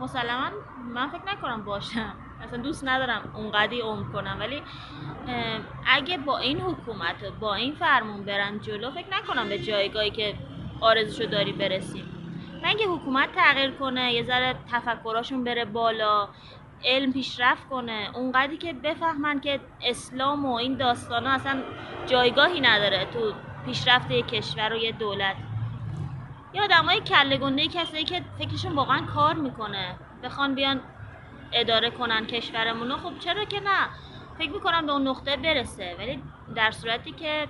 Speaker 19: مسلما من فکر نکنم باشم. اصلا دوست ندارم اونقدی عمر کنم. ولی اگه با این حکومت با این فرمون برن جلو فکر نکنم به جایگاهی که آرزوشو داری برسیم. مگه حکومت تغییر کنه یه ذره تفکراشون بره بالا علم پیشرفت کنه اونقدری که بفهمن که اسلام و این داستانا اصلا جایگاهی نداره تو پیشرفت یک کشور و یه دولت. یه آدمای کله گنده کسایی که فکرشون واقعا کار می‌کنه بخوان بیان اداره کنن کشورمونو خب چرا که نه؟ فکر می‌کنم به اون نقطه برسه ولی در صورتی که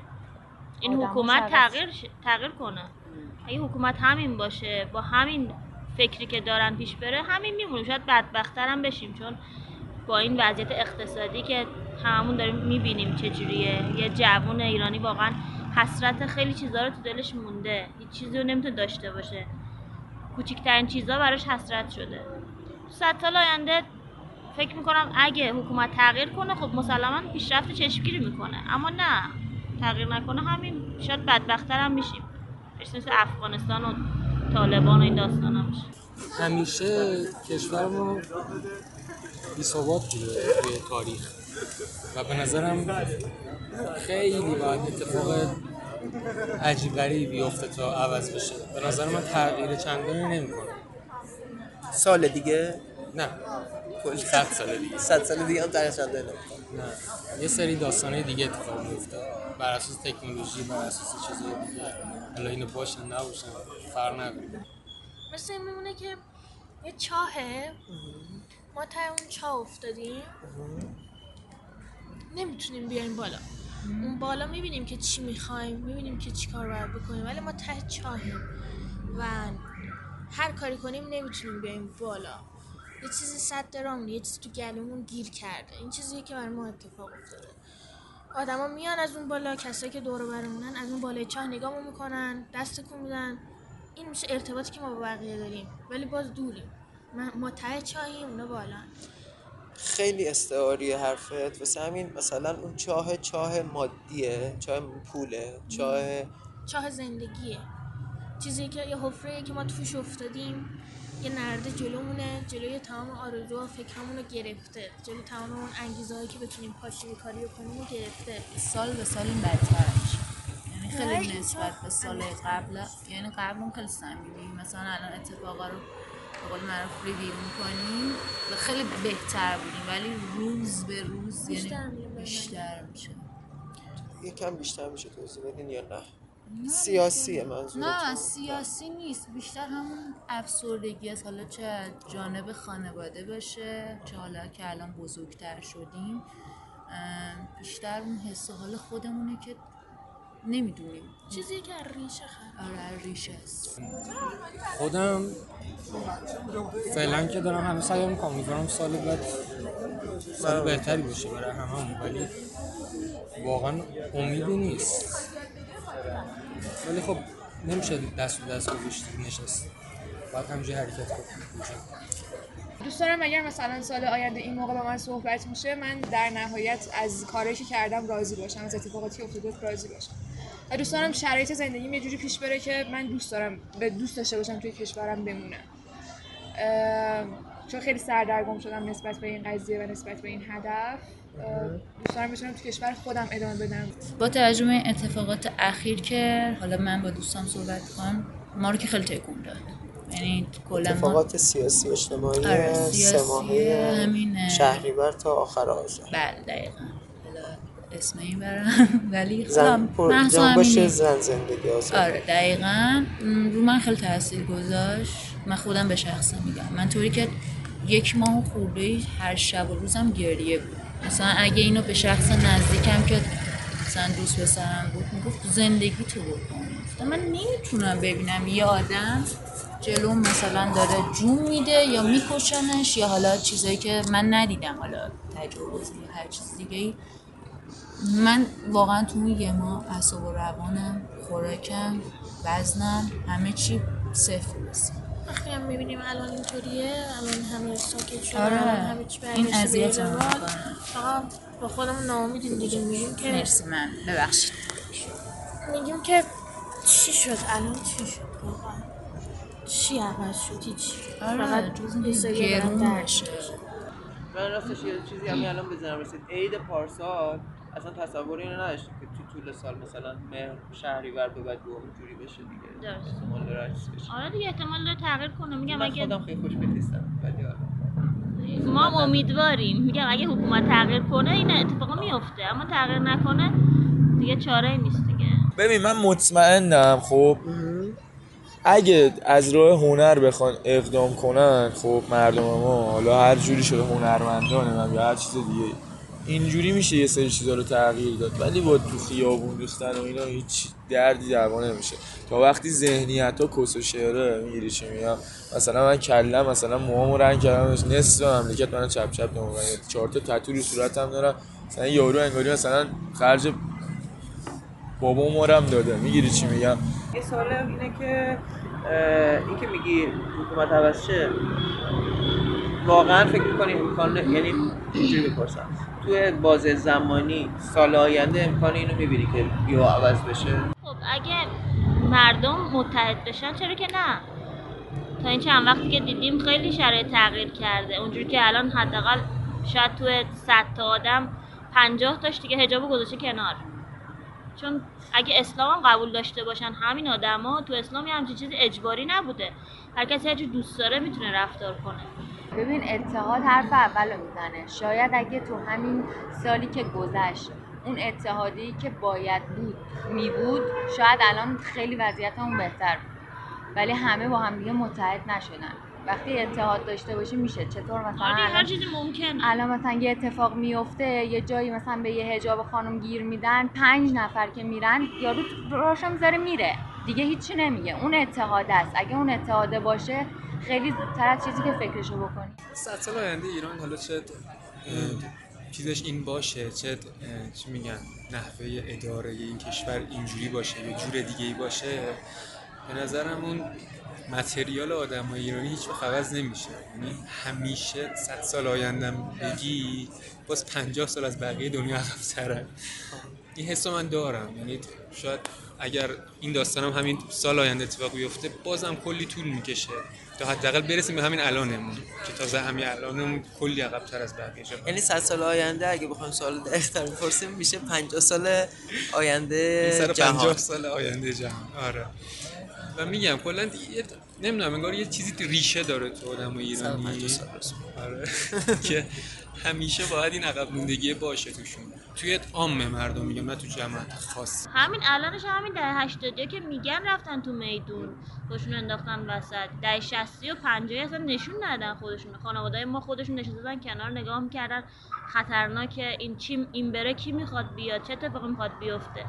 Speaker 19: این حکومت. تغییر تغییر کنه. اگه حکومت همین باشه با همین فکری که دارن پیش بره همین میمونه. شاید بدبختتر هم بشیم چون با این وضعیت اقتصادی که هممون داریم می‌بینیم چجوریه یه جوون ایرانی واقعا حسرت خیلی چیزا رو تو دلش مونده. هیچ چیزی رو نمی‌تونه داشته باشه. کوچکترین چیزا براش حسرت شده. تو صد سال آینده فکر می‌کنم اگه حکومت تغییر کنه خب مسلما پیشرفت چشمگیری می‌کنه. اما نه تغییر نکنه همین. شاید بدبختتر هم میشیم. مثل افغانستان و طالبان و این داستان هم میشه.
Speaker 25: همیشه کشور ما بی‌ثبات بوده توی تاریخ. و به نظرم خیلی باید اتفاق عجیب غریبی بیفته تا عوض بشه. به نظر من تغییر چندانی نمی‌کنه.
Speaker 1: سال دیگه؟
Speaker 25: نه.
Speaker 1: کل
Speaker 25: صد سال دیگه.
Speaker 1: صد سال دیگه هم تغییر چنده نمی‌کنه.
Speaker 25: نه. یه سری داستانه دیگه اتفاق میفته بر اساس تکنولوژی بر اساس چیزای دیگه. حالا اینو باشن نباشن فرق نداره
Speaker 12: مثل میمونه که یه چاهه. ما ته اون چاه افتادیم. نمی‌تونیم بیایم بالا. اون بالا می‌بینیم که چی می‌خوایم می‌بینیم که چی کار باید بکنیم ولی ما ته چاهیم. و هر کاری کنیم نمی‌تونیم بیایم بالا. یه چیزی صد درامون یه چیزی تو گلومون گیر کرده. این چیزیه که برای ما اتفاق افتاده. آدما میان از اون بالا کسایی که دور و برمونن از اون بالای چاه نگاه می‌کنن دست تکون میدن. این میشه ارتباطی که ما با بقیه داریم ولی باز دوریم. ما- ما ته چاهیم اونا بالا.
Speaker 1: خیلی استعاری حرفت. واسه همین مثلا اون چاه چاه مادیه چاه پوله چاه
Speaker 12: چاه زندگیه. چیزی که یه حفره که ما توش افتادیم. یه نرده جلومونه جلوی تمام آرزو و فکرامون رو گرفته. جلوی تمام اون انگیزه هایی که بتونیم پاشنه کاری کنیم رو گرفته.
Speaker 10: سال به سال این بدتر میشه. یعنی خیلی نسبت به سال قبل یعنی قبل اون خیلی صمیمی. مثلا الان اتفاقا رو به قول معروف ریویو می‌کنیم. و خیلی بهتر بودیم ولی روز به روز
Speaker 12: بیشتر
Speaker 10: یعنی. بیشتر میشه.
Speaker 1: یکم بیشتر میشه توضیح بدین یا نه؟ سیاسیه منظورتون.
Speaker 10: نه سیاسی نیست. بیشتر همون افسردگی است. حالا چه جانب خانواده باشه چه حالا که الان بزرگتر شدیم بیشتر اون حس و حال خودمونه که نمی‌دونیم.
Speaker 12: چیزی که از ریشه
Speaker 10: آره از ریشه است.
Speaker 25: خودم فعلا که دارم همه سعی می‌کنم. امیدوارم سال بعد سال بهتری باشه برای همه ولی واقعا امیدی نیست. ولی خب نمیشه دست و دست گذاشت نشست باید همینجوری حرکت کنیم
Speaker 22: دوست دارم اگر مثلا سال آینده این موقع با من صحبت میشه من در نهایت از کاری که کردم راضی باشم از اتفاقاتی که افتاده راضی باشم. و دوست دارم شرایط زندگیم یه جوری پیش بره که من دوست دارم به دوست داشته باشم توی کشورم بمونم چون خیلی سردرگم شدم نسبت به این قضیه و نسبت به این هدف. دارم بتونم تو کشور خودم ادامه بدم.
Speaker 10: با توجه به این اتفاقات اخیر که حالا من با دوستام صحبت کنم ما رو که خیلی تکون داد. یعنی کلا ما
Speaker 1: اتفاقات سیاسی اجتماعی
Speaker 10: آره،
Speaker 1: سه
Speaker 10: سیاسی
Speaker 1: ماهه
Speaker 10: همین،
Speaker 1: شهریور تا آخر آذر.
Speaker 10: بله دقیقا. حالا اسم این برم. (laughs) ولی
Speaker 1: زن
Speaker 10: خودم
Speaker 1: پر جان باشه
Speaker 10: همینی.
Speaker 1: زن زندگی آزاد
Speaker 10: آره دقیقا. رو من خیلی تاثیر گذاشت. من خودم به شخصه میگم. من طوری که یک ماه خورده ای هر شب و روزم گریه بود. مثلا اگه اینو به شخص نزدیکم که مثلا دوست پسرم بود می‌گفت زندگی تو بکن من نمی‌تونم ببینم یه آدم جلوم مثلا داره جون میده یا میکشنش یا حالا چیزایی که من ندیدم حالا تجاوز یا هر چیز دیگه ای من واقعا تو اون یه ماه اعصاب و روانم خوراکم وزنم همه چی صفر رسید
Speaker 12: وقتی هم می‌بینیم الان اینطوریه الان همه ساکت شده
Speaker 10: آره.
Speaker 12: الان همه چی
Speaker 10: این. می‌کنه.
Speaker 12: فقط با خودمون ناامیدیم دیگه میگیم که
Speaker 10: مرسی من. ببخشید.
Speaker 12: میگیم که چی شد؟ الان چی شد؟ واقعا. چی عوض شد؟ هیچ.
Speaker 10: آره،
Speaker 12: فقط
Speaker 10: گرون بشه.
Speaker 1: من راستش یه چیزی همین الان بزنم. رسید عید پارسال. اصلا تصور اینو نداشتم که طول سال مثلا مهر شهریور به بعد دوم جوری بشه دیگه.
Speaker 19: درست.
Speaker 1: احتمال داره عکس بشه.
Speaker 19: آره دیگه احتمال داره تغییر کنه. میگم
Speaker 1: من
Speaker 19: اگه
Speaker 1: خودم خیلی خوش نیستم ولی آره.
Speaker 19: ما هم امیدواریم. میگم اگه حکومت تغییر کنه این اتفاقا میفته. اما تغییر نکنه دیگه چاره ای نیست دیگه.
Speaker 15: ببین من مطمئنم خب اگه از راه هنر بخوان اقدام کنن خب مردم ما حالا هر جوری شده هنرمندانه من یا هر چیز دیگه اینجوری میشه یه سری چیزا رو تغییر داد. ولی با تو خیابون دوستن و اینا هیچ دردی درمان نمیشه. تا وقتی ذهنیت ها کس و شعره می‌گیری چی میگم؟ مثلا من کلم مثلا موهامو رنگ کردم نصف مملکت من چپ چپ نمو چهار تا تتو رو صورتم دارم. مثلا یارو انگاری مثلا خرج بابا مارم داده. می‌گیری چی میگم؟
Speaker 1: یه سوال اینه که این که میگی حکومت عوض واقعا فکر می‌کنی امکان یعنی اینجوری می‌پرسم؟ توی بازه زمانی سال آینده امکان اینو می‌بینی که یا عوض بشه؟
Speaker 19: خب اگه مردم متحد بشن چرا که نه؟ تا این چند وقتی که دیدیم خیلی شرایط تغییر کرده. اونجوری که الان حداقل شاید توی 100 تا آدم 50 تاش دیگه حجاب گذاشته کنار. چون اگه اسلام هم قبول داشته باشن همین آدما تو اسلام یه همچین چیزی اجباری نبوده. هر کسی هر جور دوست داره می‌تونه رفتار کنه.
Speaker 10: ببین اتحاد حرف اول رو می‌زنه. شاید اگه تو همین سالی که گذشت اون اتحادی که باید بود می بود شاید الان خیلی وضعیتمون بهتر بود. ولی همه با هم دیگه متحد نشدن. وقتی اتحاد داشته باشی میشه. چطور مثلا
Speaker 19: آره هر چیزی ممکنه
Speaker 10: الان مثلا یه اتفاق میفته یه جایی مثلا به یه حجاب خانم گیر میدن پنج نفر که میرن یارو راشو می‌ذاره میره. دیگه هیچی نمیگه. اون اتحاد است. اگه اون اتحاده باشه خیلی از چیزی که فکرشو بکنی.
Speaker 3: صد سال آینده ایران حالا چه چیزش این باشه چه چی میگن نحوه اداره این کشور اینجوری باشه یا جور دیگه ای باشه به نظرم اون متریال آدم های ایرانی هیچ وقت عوض نمیشه. یعنی همیشه صد سال آیندم بگی باز پنجاه سال از بقیه دنیا عقب‌ترن این حس من دارم. یعنی شاید اگر این داستانم همین سال آینده اتفاق بیفته بازم کلی طول می‌کشه. تا حداقل برسیم به همین الانمون که تازه همین الانمون کلی عقب‌تر از بقیه جا
Speaker 1: یعنی 100 سال آینده اگه بخوایم سوال دقیق‌تر بپرسیم میشه 50 سال آینده
Speaker 3: سر
Speaker 1: جهان.
Speaker 3: 50 سال آینده جهان آره. و میگم کلا یه نمی‌دونم انگار یه چیزی ریشه داره تو آدم ایرانی.
Speaker 1: 150 سال. راست.
Speaker 3: آره. (laughs) که همیشه باید این عقب موندگی باشه توشون. توی عام مردم میگم نه تو جماعت خاص.
Speaker 19: همین الانش همین دهه 80 که میگن رفتن تو میدون. خودشون انداختن وسط. دهه 60 و 50 اصلا نشون ندادن خودشون خانواده ما خودشون نشسته بودن کنار نگاه می‌کردن. خطرناکه این چی این بره کی می‌خواد بیاد؟ چه اتفاقی می‌خواد بیفته؟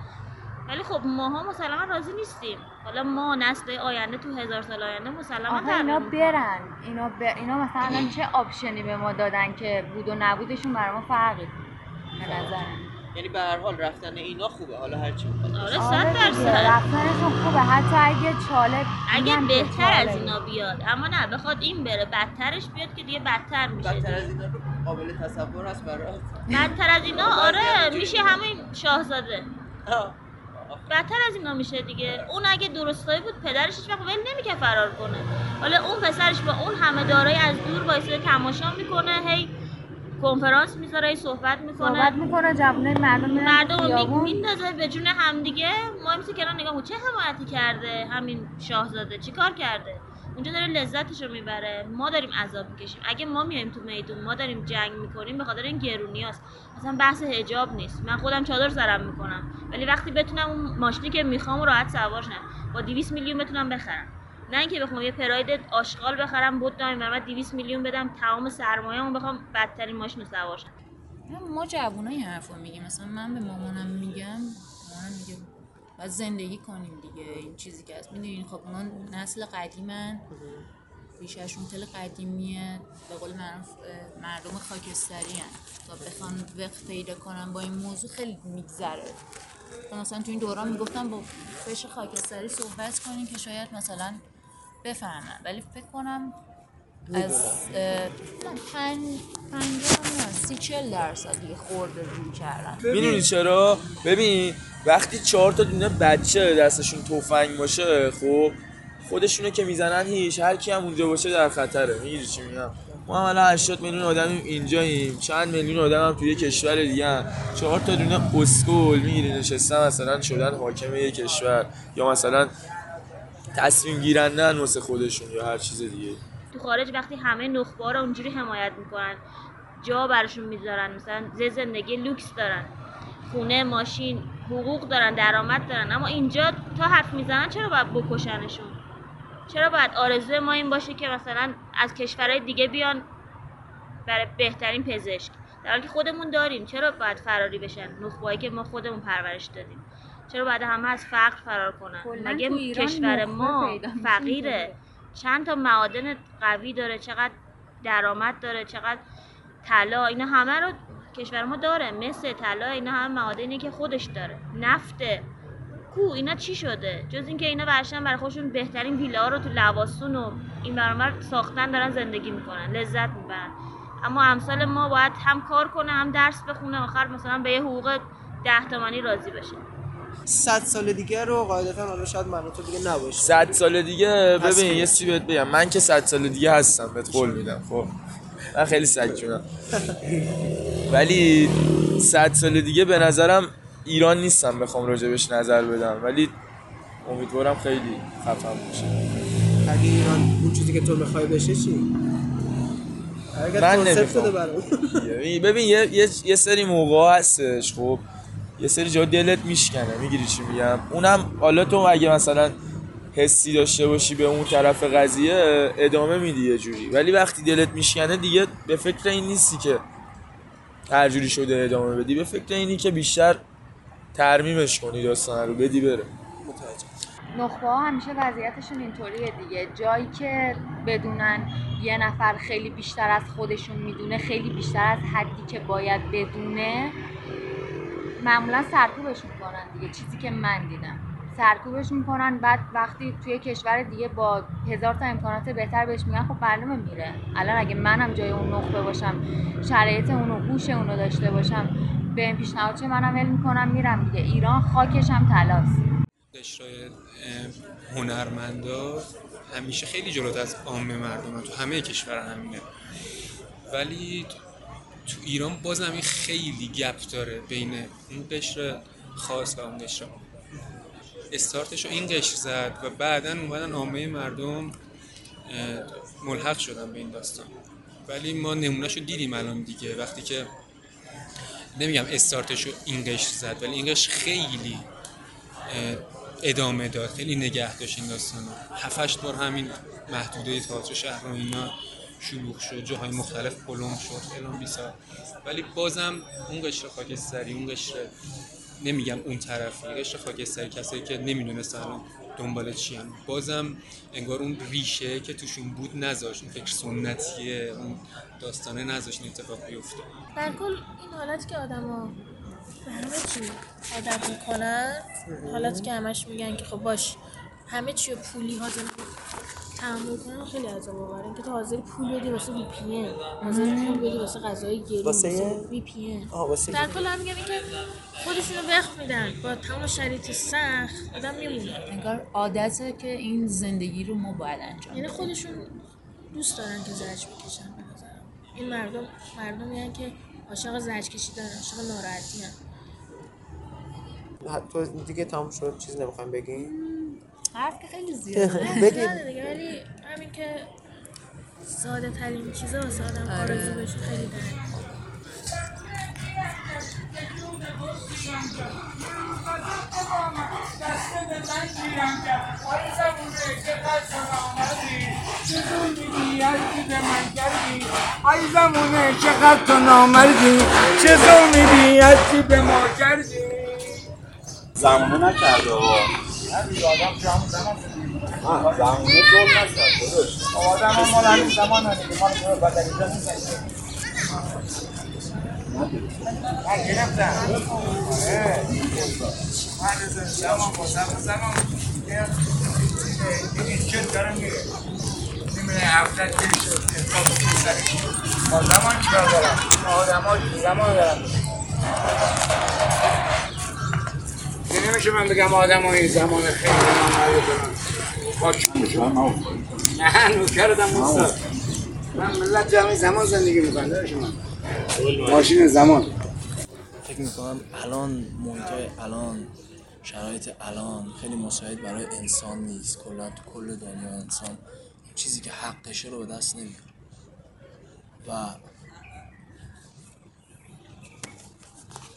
Speaker 19: ولی خب ماها مسلما راضی نیستیم. حالا ما نسل آینده تو هزار سال آینده مسلما تغییر
Speaker 10: اینا. برن. اینا, ب... اینا مثلا الان چه آپشنی به ما دادن که بود و نبودشون برای ما فرقی به
Speaker 1: یعنی به هر حال رفتن اینا خوبه حالا هر چی بخواد
Speaker 19: آره
Speaker 1: باشه.
Speaker 19: صد
Speaker 10: دیگه،
Speaker 19: درصد.
Speaker 10: رفتنشون خوبه. حتی اگه چاله
Speaker 19: اگه بهتر از. اینا بیاد. اما نه بخواد این بره بدترش بیاد که دیگه بدتر میشه
Speaker 1: بدتر از اینا رو قابل تصور هست برای
Speaker 19: بدتر از اینا؟ (laughs) آره میشه همین شاهزاده. بدتر از اینا میشه دیگه. اون اگه درستایی بود پدرش هیچ وقت ول نمی‌کرد فرار کنه. حالا اون پسرش با اون همه دارایی از دور وایساده تماشا می‌کنه هی کنفرانس می‌ذاره صحبت می‌کنه.
Speaker 10: صحبت می‌کنه جوانه مردم
Speaker 19: مردم میندازه به جون همدیگه ما مثل کنار نگاه. چه حمایتی کرده همین شاهزاده؟ چی کار کرده؟ اونجا داره لذتش رو می‌بره. ما داریم عذاب می‌کشیم. اگه ما میایم تو میدون ما داریم جنگ می‌کنیم به خاطر این گرونیاست مثلا بحث حجاب نیست. من خودم چادر سرم می‌کنم. ولی وقتی بتونم اون ماشینی که می‌خوام راحت سوار شم. با 200 میلیون بتونم بخرم. نه اینکه بخوام یه پراید آشغال بخرم بود دایم و من 200 میلیون بدم تمام سرمایه‌مو بخوام بدترین ماشین سوار شم.
Speaker 10: ما جوونا این حرف رو میگیم. مثلا من به مامانم میگم مامانم میگه باید زندگی کنیم دیگه. این چیزی که هست. می‌دونین خب اونا نسل قدیمن. ریشهشون خیلی قدیمیه. به قول معروف مردم خاکستری هن. تا بخوان وقت پیدا کنن با این موضوع خیلی میگذره. مثلا تو این دوران می‌گفتم با فش خاکستری صحبت کنیم که شاید مثلا بفهمن ولی فکر کنم از پنج پنجاه نه سی چل درصد دیگه خورده رو کردن.
Speaker 15: می‌دونی چرا؟ ببین وقتی چهار تا دونه بچه دستشون تفنگ باشه خب خودشونو که می‌زنن هیچ هر کی هم اونجا باشه در خطره. می‌گیری چی میگم؟ ما هم الان 80 میلیون آدمیم اینجاییم چند میلیون آدم هم توی کشور دیگه هم. چهار تا دونه اسکول می‌گیری نشستن مثلا شدن حاکم یه کشور. یا مثلا تصمیم گیرندن واسه خودشون یا هر چیز دیگه.
Speaker 19: تو خارج وقتی همه نخبه رو اونجوری حمایت می‌کنن جا براشون می‌ذارن مثلا زه زندگی لوکس دارن خونه ماشین حقوق دارن درآمد دارن اما اینجا تا حرف می‌زنن چرا باید بکشنشون؟ چرا باید آرزوی ما این باشه که مثلا از کشورهای دیگه بیان برای بهترین پزشک؟ در حالی که خودمون داریم چرا باید فراری بشن نخبه‌ای که ما خودمون پرورش دادیم؟ چرا باید همه از فقر فرار کنن؟ مگه کشور ما فقیره؟ چند تا معادن قوی داره چقدر درآمد داره چقدر طلا اینا همه رو کشور ما داره. مثل طلا اینا همه معادنی که خودش داره. نفته کو اینا چی شده؟ جز اینکه اینا برشن برای خودشون بهترین ویلا رو تو لواسون و این برامر ساختن دارن زندگی می‌کنن لذت می‌برن. اما امثال ما باید هم کار کنه هم درس بخونه آخر مثلا به یه حقوق ده تومانی راضی بشه.
Speaker 1: صد سال دیگه رو قاعدتا حالا شاید من تو دیگه نباشه
Speaker 15: صد سال دیگه ببین یه چیزی بهت بگم. من که صد سال دیگه هستم بهت قول میدم خب؟ من خیلی سجونم ولی صد سال دیگه به نظرم ایران نیستم بخوام راجبش نظر بدم. ولی امیدوارم خیلی خفن باشه.
Speaker 1: اگه ایران اون چیزی که تو می‌خوای بشه چی؟
Speaker 15: من نمی‌خوام. ببین- ببین یه, یه, یه سری موقع هستش خب؟ یه سری جا دلت میشکنه می‌گیری چی میگم؟ اونم حالا تو اگه مثلا حسی داشته باشی به اون طرف قضیه ادامه میدی یه جوری. ولی وقتی دلت میشکنه دیگه به فکر این نیستی که هر جوری شده ادامه بدی. به فکر اینی که بیشتر ترمیمش کنی داستان رو بدی بره.
Speaker 10: نخبه ها همیشه وضعیتشون اینطوریه دیگه. جایی که بدونن یه نفر خیلی بیشتر از خودشون می‌دونه خیلی بیشتر از حدی که باید بدونه معمولا سرکوبش می‌کنن دیگه چیزی که من دیدم. سرکوبش می‌کنن بعد وقتی توی کشور دیگه با هزار تا امکانات بهتر بهش میگن خب معلومه میره. الان اگه منم جای اون نخبه باشم شرایط اونو هوش اونو داشته باشم به این پیشنهاد چه منم ول می‌کنم میرم دیگه. ایران خاکش هم تلاست
Speaker 3: قشرهای اه، هنرمندا همیشه خیلی جلوتر از عامه مردم تو همه کشور همینه. ولی تو ایران بازم این خیلی گپ داره بین اون قشر خاص و اون قشر. استارتش رو این قشر زد و بعدا اومدن عامه مردم ملحق شدن به این داستان. ولی ما نمونهشو دیدیم الان دیگه. وقتی که نمیگم استارتش رو این قشر زد ولی این قشر خیلی ادامه داد. خیلی نگه داشت این داستان رو هفتش بار همین محدوده تئاتر شهر و اینا شلوغ شد جاهای مختلف پلم شد فلان بیسار ولی بازم اون قشر خاکستری اون قشر نمیگم اون طرفی قشر خاکستری کسایی که نمی‌دونستن الان دنبال چی هم. بازم انگار اون ریشه که توشون بود نذاشت اون فکر سنتیه اون داستانه نذاشت این اتفاق بیفته
Speaker 12: در کل این حالتی که آدما همه چی عادت می‌کنن حالتی که همش میگن که خب باش همه چی پولی حاضر تحمل کنن خیلی عذاب آوره. اینکه تو حاضر پول بدی واسه وی پی ان حاضر پول بدی واسه غذای گرون
Speaker 1: واسه
Speaker 12: وی پی ان
Speaker 1: آها، واسه
Speaker 12: در کل هم میگم اینکه خودشونو وقت میدن. با تمام شرایط سخت آدم میمونه.
Speaker 10: انگار عادته که این زندگی رو ما باید انجام
Speaker 12: یعنی. خودشون دوست دارن که زرج بکشن به نظرم. این مردم مردمی هن که عاشق زرج کشیدن عاشق ناراحتی هن.
Speaker 1: تو دیگه تمام شد چیز نمی‌خوایم بگیم؟
Speaker 10: حرف که خیلی زیاده
Speaker 12: دیگه ولی همین که ساده ترین چیزا واسه آدم. آرزو بشه خیلی داره.
Speaker 26: ای زمونه چقدر تو نامردی چه زومیدی هستی به ما کردی
Speaker 14: زمانه نکرده زمانه زول نکرد داداش.
Speaker 26: آدم هم مال همین زمان هست که مال از اینجا نیست. من گرفتم. من زمان با زمان زمان این چه دارم میره نیمه هفته دیگه شد. با زمان چیکار دارم آدم ها زمان دارم دیگه نمیشه من بگم آدم های زمان خیلی کم شما نه نوکرتم استاد. من ملت جمعی زمان زندگی می‌کنم داره شما ماشین زمان.
Speaker 27: فکر می‌کنم الان محیط الان شرایط الان خیلی مساعد برای انسان نیست. کلا تو کل دنیا انسان چیزی که حقشه رو به دست نمیاره. و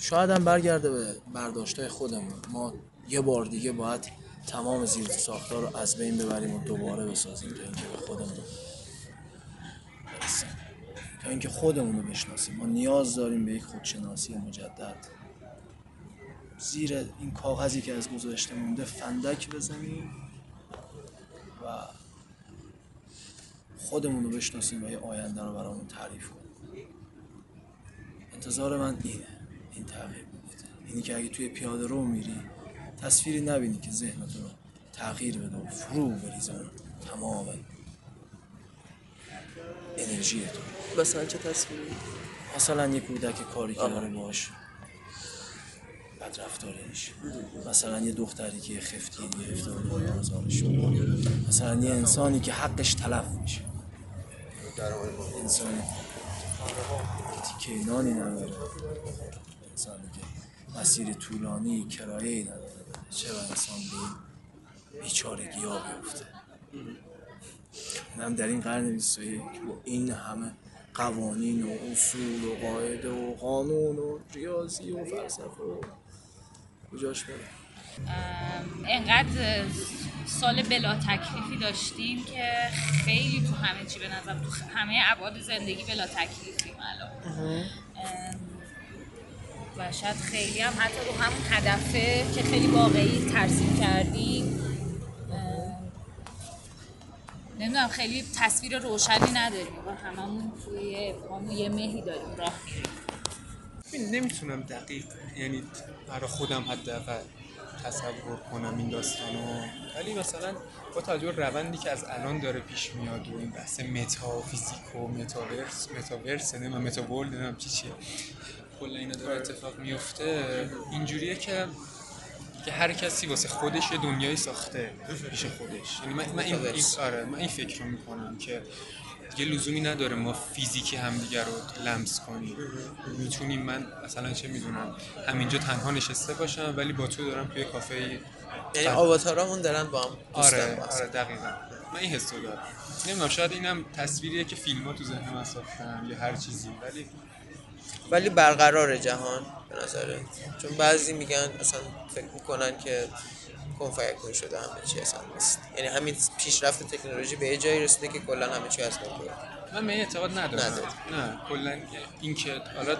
Speaker 27: شاید هم برگرده به برداشتای خودمون. ما یه بار دیگه باید تمام زیر ساختار رو از بین ببریم و دوباره بسازیم تا اینکه به خودمون برسیم. یا اینکه خودمون رو بشناسیم. ما نیاز داریم به یک خودشناسی مجدد. زیر این کاغذی که از گذاشته مونده فندک بزنیم و خودمون رو بشناسیم و یه آینده رو برامون تعریف کنیم. انتظار من اینه. این تغییر بیفته اینی که اگه توی پیاده رو میری تصویری نبینی که ذهنت رو تغییر بده و فرو بریزه. اون تمام. انرژی تو.
Speaker 1: مثلا چه تصویری؟
Speaker 27: مثلا یه کودک کاری که داره باش بد رفتاری میشه مثلا یه دختری که خفتی گرفته و آزارش. شده مثلا یه انسانی که حقش تلف میشه. انسانی که نانی نداره. مسیر طولانی کرایه ای نداره. چرا انسان به بیچارگی ها بیفته. هم در این قرن 21 با این همه قوانین و اصول و قاعده و قانون و ریاضی و فلسفه و کجاش بره
Speaker 16: انقدر سال بلا تکلیفی داشتیم که خیلی تو همه چی به نظر تو همه ابعاد زندگی بلا تکلیفیم الان. و شاید خیلی هم حتی رو همون هدفه که خیلی واقعی ترسیم کردیم. نمی‌دونم خیلی تصویر روشنی نداریم. و هممون توی ابهام یه مهی داریم راه میریم
Speaker 3: نمی‌تونم دقیق یعنی برای خودم حداقل تصور کنم این داستانو ولی مثلا با توجه روندی که از الان داره پیش میاد و این بحث متافیزیک و متاورس متاورس نمی‌دونم metaworld نمی‌دونم چی چیه. کلا اینا داره اتفاق میفته اینجوریه که که هر کسی واسه خودش یه دنیایی ساخته پیش خودش. یعنی من, من این, این آره من این فکر رو می‌کنم که دیگه لزومی نداره ما فیزیکی همدیگه رو لمس کنیم. می‌تونیم من مثلا چه می‌دونم همینجا تنها نشسته باشم ولی با تو دارم توی کافه
Speaker 1: یعنی آواتارامون دارن با هم
Speaker 3: آره آره دقیقا. من این حس رو دارم. نمی‌دونم شاید اینم تصویریه که فیلم ها تو ذهن من ساختن یا هر چیزی ولی
Speaker 1: ولی برقرار جهان به نظره. چون بعضی میگن مثلا فکر می‌کنن که کن فیکون شده همه چی اصلا نیست. یعنی همین پیشرفت تکنولوژی به جایی رسیده که کلا همه چی اصلا
Speaker 3: من به اعتقاد ندارم. نه کلا این که حالا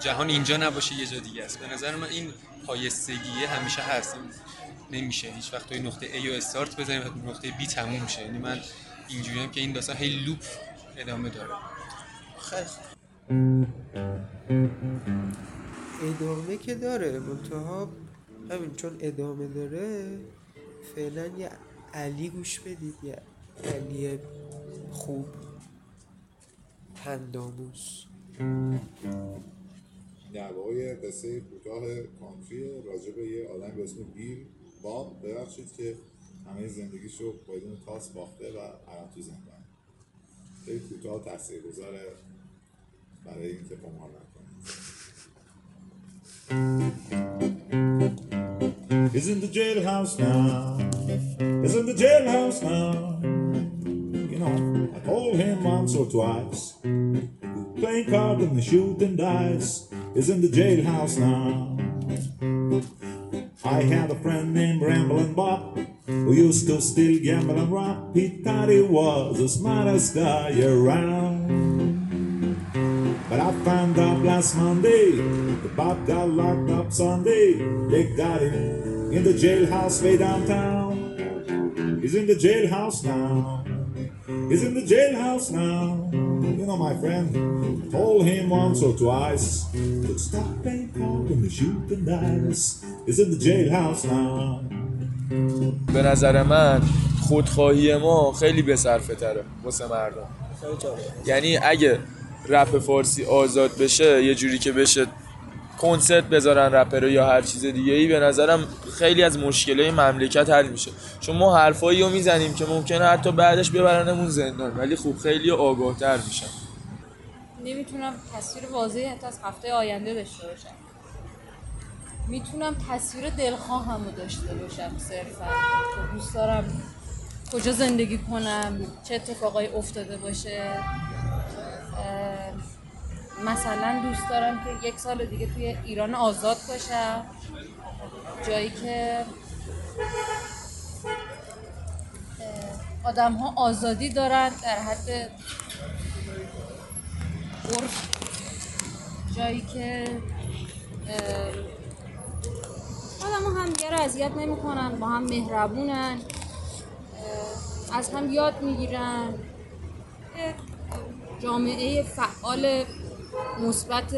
Speaker 3: جهان اینجا نباشه یه جا دیگه است. به نظر من این پایستگیه همیشه هست. نمیشه. هیچ وقت توی نقطه A و استارت بزنیم و نقطه B تموم شه. یعنی من اینجوریم که این داستان هی لوپ ادامه داره.
Speaker 1: خیلی ادامه که داره منتها همین چون ادامه داره فعلا یه علی گوش بدید یه علی خوب پنداموس
Speaker 2: در واقع قصه کوتاه کانتری راجع به یه آدم به اسم بیل باب ببخشید که همه زندگیشو بدون تاس باخته و الان تو زندان. خیلی کوتاه para irte in the jailhouse now. Is in the jailhouse now. You know, I told him once or twice. Playing cards and shooting dice. Is in the jailhouse now. I had a friend named Ramblin' Bob who used to steal, gamble, and rob. He thought he was the smartest guy around. But I found out last Monday the Bob got locked up Sunday. They got him in the jailhouse way downtown. He's in the jailhouse now. He's in the jailhouse now. You know, my friend told him once or twice to stop playing cards and shoot the dice. He's in the jailhouse now.
Speaker 15: به نظر من خودخواهی ما خیلی به صرفه تره واسه مردم یعنی اگه رپ فارسی آزاد بشه یه جوری که بشه کنسرت بذارن رپر یا هر چیز دیگه ای به نظرم خیلی از مشکلای مملکت حل میشه. چون ما حرفایی رو می‌زنیم که ممکنه حتی بعدش ببرنمون زندان ولی خوب خیلی آگاهتر میشن.
Speaker 5: نمی‌تونم تصویر واضحی حتی از هفته آینده داشته باشم. می‌تونم تصویر دلخواهم رو داشته باشم صرفا. که دوست دارم کجا زندگی کنم چه اتفاقایی افتاده باشه. مثلا دوست دارم که یک سال دیگه توی ایران آزاد باشم. جایی که آدم ها آزادی دارن در حد
Speaker 6: عرف. جایی که آدم همدیگه رو اذیت نمی‌کنن با هم مهربونن از هم یاد می‌گیرن. جامعه فعال مثبت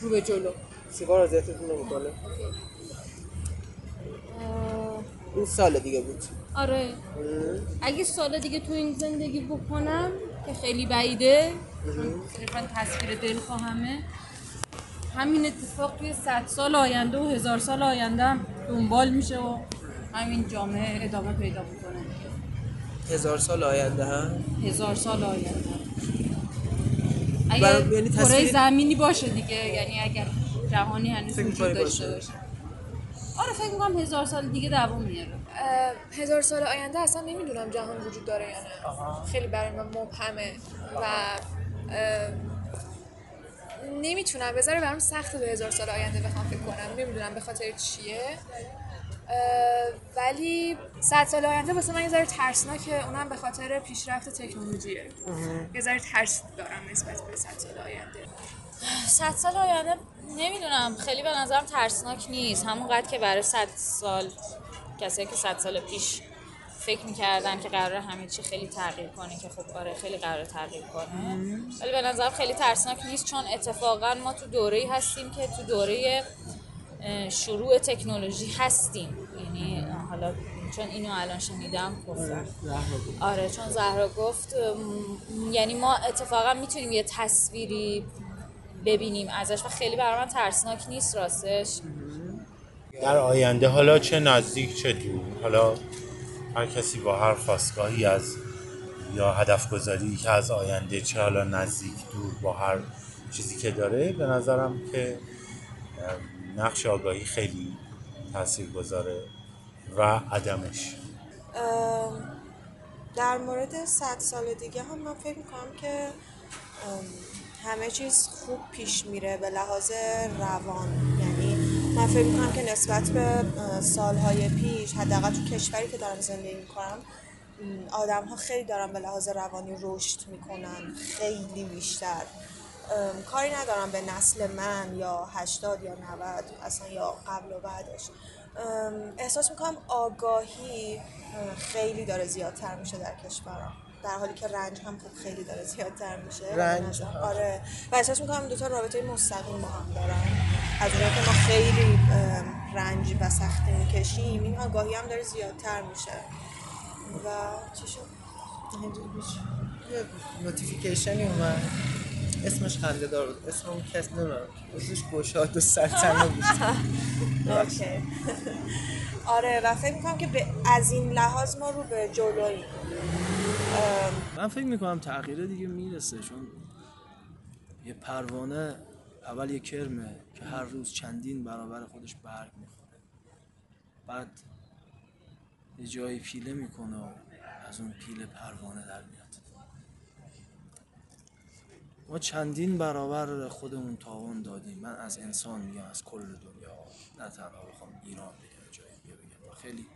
Speaker 6: رو به جلو.
Speaker 1: سیگار اذیتتون نمی‌کنه؟ این سال دیگه بود.
Speaker 6: آره. اگه سال دیگه تو این زندگی بکنم که خیلی بعیده صرفا تصویر دلخواهمه همین اتفاق توی صد سال آینده و هزار سال آینده هم دنبال میشه و همین جامعه ادامه پیدا می‌کنه.
Speaker 1: هزار سال آینده هم
Speaker 6: هزار سال آینده
Speaker 1: برای-
Speaker 6: اگه
Speaker 1: یعنی
Speaker 6: کره
Speaker 1: تصویر-
Speaker 6: زمینی باشه دیگه یعنی اگر جهانی هنوز وجود داشته
Speaker 1: باشه؟
Speaker 6: آره فکر می‌کنم هزار سال دیگه دوام میاره
Speaker 22: هزار سال آینده اصلا نمی‌دونم جهان وجود داره یا نه. خیلی برای من مبهمه و نمی‌تونم. بذاره برام سخته به هزار سال آینده بخوام فکر کنم. نمی‌دونم به خاطر چیه. ولی صد سال آینده واسه من یه ذره ترسناکه اونم به خاطر پیشرفت تکنولوژیه. یه ذره ترس دارم نسبت به صد سال آینده.
Speaker 16: صد سال آینده نمی‌دونم. خیلی به نظرم ترسناک نیست. همونقدر که برای صد سال کسایی که صد سال پیش فکر می‌کردن که قرار همه چی خیلی تغییر کنه که خب آره خیلی قرار تغییر کنه. ولی به نظرم خیلی ترسناک نیست. چون اتفاقا ما تو دوره هستیم که تو دوره شروع تکنولوژی هستیم. یعنی حالا چون اینو الان شنیدم گفتم آره چون زهرا گفت م، یعنی ما اتفاقا می‌تونیم یه تصویری ببینیم ازش و خیلی برای من ترسناک نیست راستش.
Speaker 28: در آینده حالا چه نزدیک چه دور؟ حالا هر کسی با هر خواستگاهی از یا هدف گذاری که از آینده چه حالا نزدیک دور با هر چیزی که داره به نظرم که نقش آگاهی خیلی تاثیر گذاره و عدمش.
Speaker 24: در مورد صد سال دیگه هم من فکر می‌کنم که همه چیز خوب پیش میره به لحاظ روان. یعنی من فکر می‌کنم که نسبت به سالهای پیش حداقل تو کشوری که دارم زندگی می‌کنم آدم ها خیلی دارن به لحاظ روانی رشد می‌کنن. خیلی بیشتر. کاری ندارم به نسل من یا 80 یا 90 اصلا یا قبل و بعدش. احساس می‌کنم آگاهی اه، خیلی داره زیادتر میشه در کشورم. در حالی که رنج هم خب خیلی داره زیادتر میشه.
Speaker 1: رنج،.
Speaker 24: آره. و احساس می‌کنم دوتا رابطه مستقیم با هم دارن. از اونجایی که ما خیلی رنج و سختی می‌کشیم این آگاهی هم داره زیادتر میشه. و چی شد؟
Speaker 1: notification ی اومد. اسمش خنده دار بود. اسم اون کس نمی‌دونم. اسمش گشاد و سرتنه بود.
Speaker 24: آره و فکر می‌کنم که به از این لحاظ ما رو به ام،
Speaker 27: من فکر می‌کنم تغییر دیگه می‌رسه چون یه پروانه اول یه کرمه که هر روز چندین برابر خودش برگ می‌خوره. بعد یه جایی پیله می‌کنه و از اون پیله پروانه در میاد. ما چندین برابر خودمون تاوان دادیم. من از انسان میگم از کل دنیا نه تنها بخوام ایران بگم جای دیگه بگم. و خیلی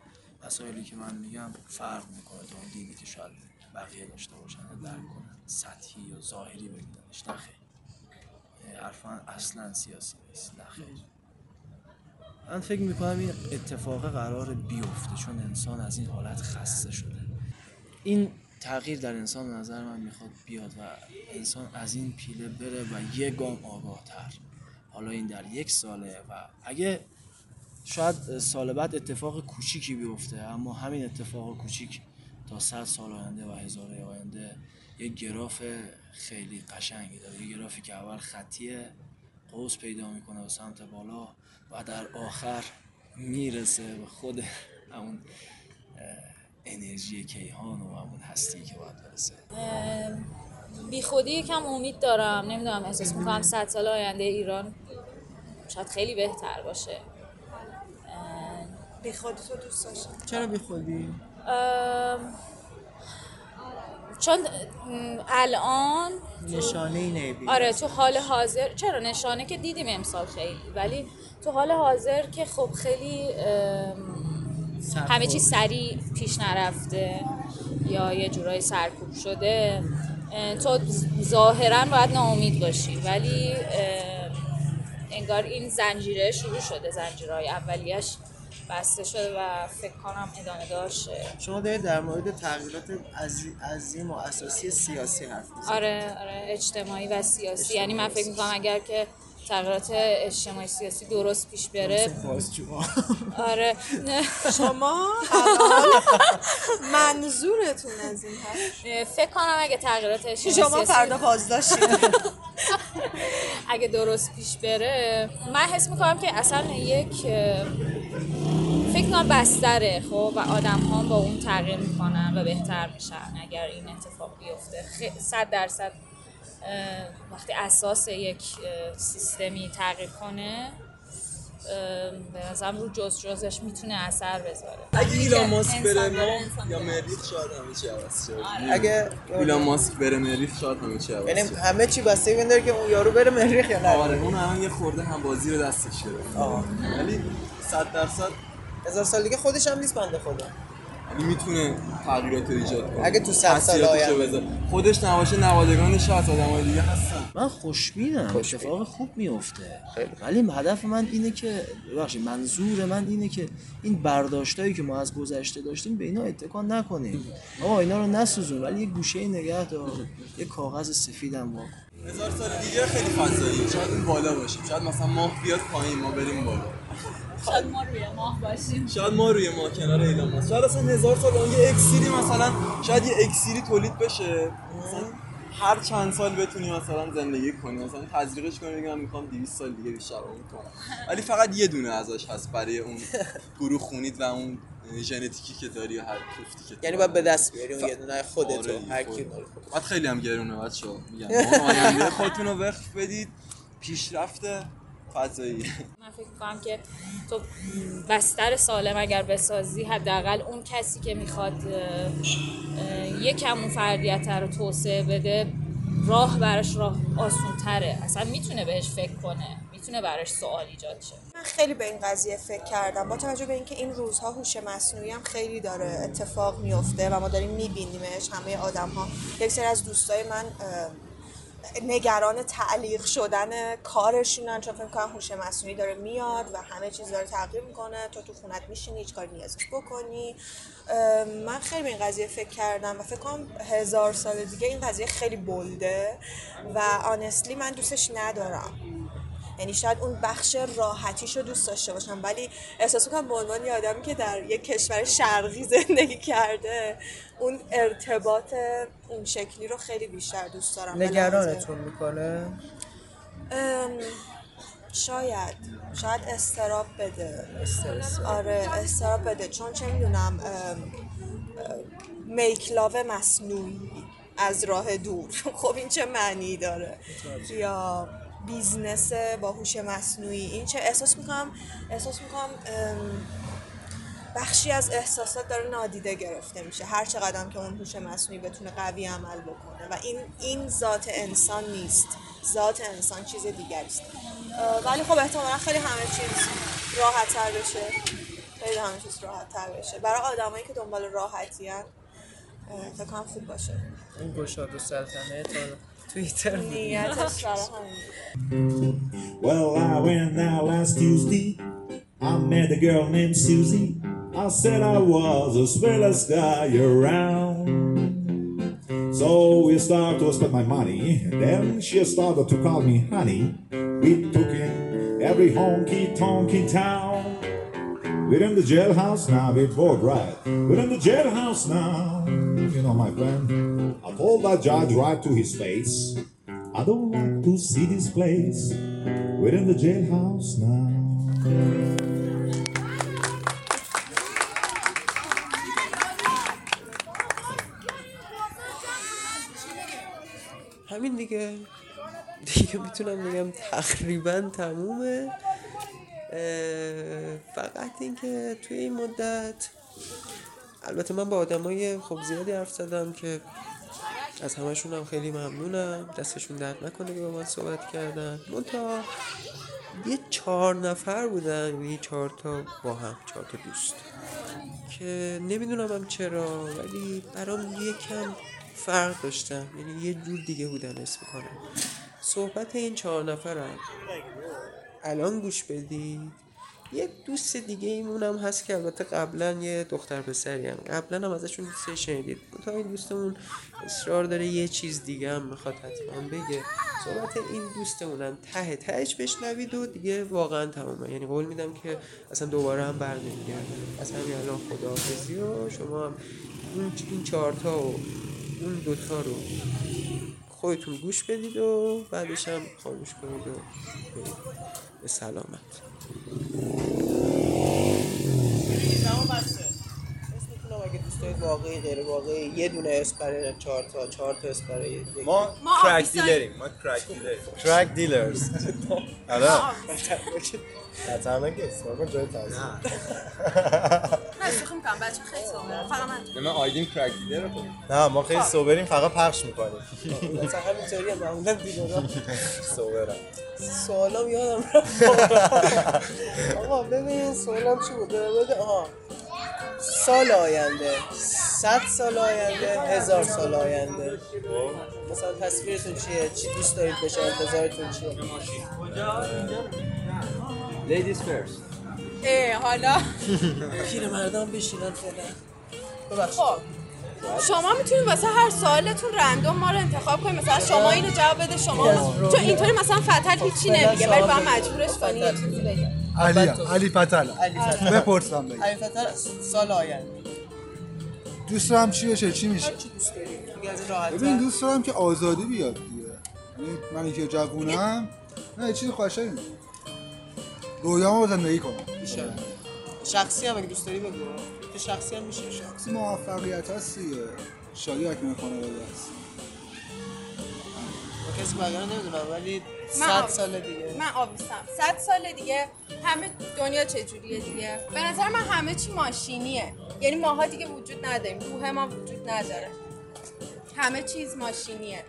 Speaker 27: مسائلی که من میگم فرق می‌کنه تا اون دیدی که شاید بقیه داشته باشن درک کنن. سطحی یا ظاهری ببیننش. نه یعنی حرفا اصلا سیاسی نیست. نه خیر. من فکر می‌کنم این اتفاق قرار بیفته چون انسان از این حالت خسته شده. این تغییر در انسان نظر من می‌خواد بیاد و انسان از این پیله بره و یه گام آگاه تر حالا این در یک ساله و اگه شاید سال بعد اتفاق کوچیکی بیفته اما همین اتفاق کوچیک تا صد سال آینده و هزار آینده یه گراف خیلی قشنگی داره. یه گرافی که اول خطیه قوس پیدا می‌کنه به سمت بالا و در آخر می‌رسه به خود همون انرژی کیهان و همون هستی که باید برسه
Speaker 16: بی خودی یکم امید دارم نمی‌دونم احساس می‌کنم صد سال آینده ایران شاید خیلی بهتر باشه
Speaker 24: بی خودی تو دوست داشتم
Speaker 1: چرا بی خودی؟
Speaker 16: چون الان
Speaker 1: نشانه اینه بی
Speaker 16: آره تو حال حاضر چرا نشانه که دیدیم امسال خیلی ولی تو حال حاضر که خب خیلی. همه چی سریع پیش نرفته یا یه جورایی سرکوب شده. تو ظاهرا باید ناامید باشی ولی انگار این زنجیره شروع شده زنجیرهای اولیش بسته شده و فکر کنم ادامه داشته.
Speaker 29: شما دارید در مورد تغییرات عظی- عظیم و اساسی سیاسی حرف می‌زنید.
Speaker 16: آره آره اجتماعی و سیاسی. یعنی من فکر می‌کنم اگر که تغییرات اجتماعی سیاسی درست پیش بره آره.
Speaker 24: شما منظورتون از این
Speaker 16: فکر کنم اگه تغییرات اجتماعی
Speaker 24: شما فردا بازداشتید
Speaker 16: اگه درست پیش بره من حس می‌کنم که اصلا یک فکر کنم بستره خب و آدم ها با اون تغییر می‌کنن و بهتر میشن اگر این اتفاق بیفته. صد درصد وقتی اساس یک سیستمی تغییر کنه به نظرم رو جز جزش می‌تونه اثر بذاره.
Speaker 7: اگه ایلان ماسک بره ما یا. مریخ شاید همه چی عوض شه.
Speaker 29: اگه-
Speaker 7: ایلان ماسک بره مریخ شاید همه چی عوض
Speaker 29: یعنی همه چی بسته داره که اون یارو بره مریخ یا نه؟
Speaker 7: آره اون الان یه خورده هم بازی رو دستش گرفت.
Speaker 29: آه.
Speaker 7: ولی 100 درصد
Speaker 29: هزار سال دیگه خودش هم نیست بنده خدا.
Speaker 7: می‌تونه تغییرات ایجاد کنه.
Speaker 29: اگه تو صد سال آینده.
Speaker 7: بذاره. خودش نباشه نوادگانش هست آدمای دیگه هستن.
Speaker 27: من خوشبینم. اتفاق خوب میفته ولی هدف من اینه که ببخشید منظور من اینه که این برداشتایی که ما از گذشته داشتیم به اینا اتکا نکنیم. آقا اینا رو نسوزون ولی یه گوشه نگه دار. یه کاغذ سفیدم واکن.
Speaker 7: هزار سال دیگه خیلی فضاییه شاید این بالا باشه شاید مثلا ماه بیاد پایین ما بریم بالا.
Speaker 16: شاید ما روی ماه باشیم.
Speaker 7: شاید ما روی ما کنار ایلان ماسک. شاید اصلا هزار سال اون یه اکسیری مثلا شاید یه اکسیری تولید بشه. مثلا هر چند سال بتونی مثلا زندگی کنی. مثلا تزریقش کنی بگم می‌خوام 200 سال دیگه بیشتر عمر کنم. ولی فقط یه دونه ازش هست برای اون گروه خونید و اون ژنتیکی که داری و هر کوفتی که
Speaker 29: یعنی باید به دست بیاری اون
Speaker 7: ف-
Speaker 29: یه دونه خودتو
Speaker 7: آره،
Speaker 29: هر کی.
Speaker 7: بعد خیلی هم گرونه بچه‌ها. میگم (laughs) آینده خودتون رو وقف بدید. پیشرفت فضایی.
Speaker 16: من فکر می‌کنم که تو بستر سالم اگر بسازی حداقل اون کسی که می‌خواد یکم اون فردیت رو توسعه بده راه براش راه آسون تره اصلا می‌تونه بهش فکر کنه می‌تونه براش سوال ایجاد شه.
Speaker 24: من خیلی به این قضیه فکر کردم. با توجه به اینکه این روزها هوش مصنوعی هم خیلی داره اتفاق میفته و ما داریم میبینیمش همه آدم ها یک سری از دوستای من نگران تعلیق شدن کارشونن چون فکر کنم هوش مصنوعی داره میاد و همه چیز داره تغییر می‌کنه. تو تو خونت میشینی هیچ کاری نیازی بکنی. من خیلی به این قضیه فکر کردم و فکر کنم هزار سال دیگه این قضیه خیلی بلده و آنستلی من دوستش ندارم. یعنی شاید اون بخش راحتیش رو دوست داشته باشم ولی احساس می‌کنم به عنوان یه آدمی که در یک کشور شرقی زندگی کرده اون ارتباط اون شکلی رو خیلی بیشتر دوست دارم.
Speaker 29: نگرانتون می‌کنه؟
Speaker 24: شاید. شاید استراب بده.
Speaker 29: استرس.
Speaker 24: آره استراب بده. چون چه می‌دونم make love مصنوعی از راه دور. (laughs) خب این چه معنی داره؟ یا business با هوش مصنوعی. این چه احساس می‌کنم؟ احساس می‌کنم بخشی از احساسات داره نادیده گرفته میشه. هر چقدر که اون هوش مصنوعی بتونه قوی عمل بکنه. و این این ذات انسان نیست. ذات انسان چیز دیگری است. ولی خب احتمالا خیلی همه چیز راحت تر بشه. خیلی همه چیز راحت تر بشه. برای آدمایی که دنبال راحتی هن فکر خوب باشه.
Speaker 29: این گشاد و سلطنه تا
Speaker 24: Twitter. (laughs)
Speaker 2: Well, I went out last Tuesday. I met a girl named Susie. I said I was the sweetest guy around. So we started to spend my money. Then she started to call me honey. We took in every honky tonky town. We're in the jailhouse now, we're bored, right? We're in the jailhouse now. You know, my friend. That judge right to his face. I don't like to see this place. We're in the jailhouse now.
Speaker 29: همین دیگه دیگه می‌تونم بگم تقریبا تمومه فقط اینکه توی این مدت البته من با آدمای خب زیادی حرف زدم که از همشون هم خیلی ممنونم. دستشون درد نکنه که با من صحبت کردن. منتها یه چهار نفر بودن یعنی چهار تا با هم چهار تا دوست. که نمی‌دونم هم چرا ولی برام یکم
Speaker 1: فرق داشتم یعنی یه جور دیگه بودن اسم می‌کنم. صحبت این چهار نفرم. الان گوش بدید. یه دوست دیگه ایمونم هست که البته قبلا یه دختر پسری هم. قبلا هم ازشون سه شنیدید. تا این دوستمون اصرار داره یه چیز دیگه هم می‌خواد حتما بگه. صحبت این دوستمونم ته تهش بشنوید و دیگه واقعا تمامه. یعنی قول میدم که اصلا دوباره هم بر نمیگرده. از همین الان خداحافظی و شما هم این چهارتا و اون دوتا رو خودتون گوش بدید و بعدش هم خاموش کنید و. به سلامت تمام بسته دارید واقعی غیر واقعی. یه دونه اسم برای چهار تا چهار تا اسم برای
Speaker 6: ما کرک دیلریم ما کرک دیلریم کرک دیلرز آره. خطرناک است ما جای تازه
Speaker 30: نه. شوخی می‌کنم. بچه خیلی سوبره فقط من.
Speaker 6: نه من آیدیم crack dealer رو نه ما خیلی sober یم فقط پخش می‌کنیم.
Speaker 1: مثلا همینطوری هم معمولا دیگران
Speaker 6: sober م
Speaker 1: سوالام یادم رفت. (laughs) آقا ببین سوالم چی بود؟ آها. سال آینده صد سال آینده هزار سال آینده. مثلا تصویرتون چیه؟ چی دوست دارید بشه؟ انتظارتون چیه؟
Speaker 6: ladies first
Speaker 30: اه حالا.
Speaker 1: پیر مردم بشینن فعلا. ببخشید.
Speaker 30: خب. شما می‌تونید واسه هر سوالتون رندوم ما رو انتخاب کنید. مثلا شما اینو جواب بده شما اونو. چون اینطوری مثلا فتل هیچی نمیگه ولی باید مجبورش کنی یه چیزی بگه
Speaker 31: علی علی فتل. بپرسم بگی
Speaker 1: علی فتل سال آینده.
Speaker 31: دوست دارم چی بشه؟ چی میشه؟
Speaker 1: چی دوست داری.
Speaker 31: ببین دوست دارم که آزادی بیاد دیگه. یعنی من که جوونم. نه یه چیز قشنگی رویامو زندگی کنم.
Speaker 1: شخصی هم اگه دوست داری بگو. که شخصی هم میشه
Speaker 31: شخصی موفقیت هست دیگه. شادی اکنون خانواده هست.
Speaker 1: کسی بقیه نمی‌دونم ولی صد سال دیگه.
Speaker 30: من آبیستم صد سال دیگه همه دنیا چجوریه دیگه؟ به نظر من همه چی ماشینیه. یعنی ماها دیگه وجود نداریم. روح ما وجود نداره. همه چیز ماشینیه.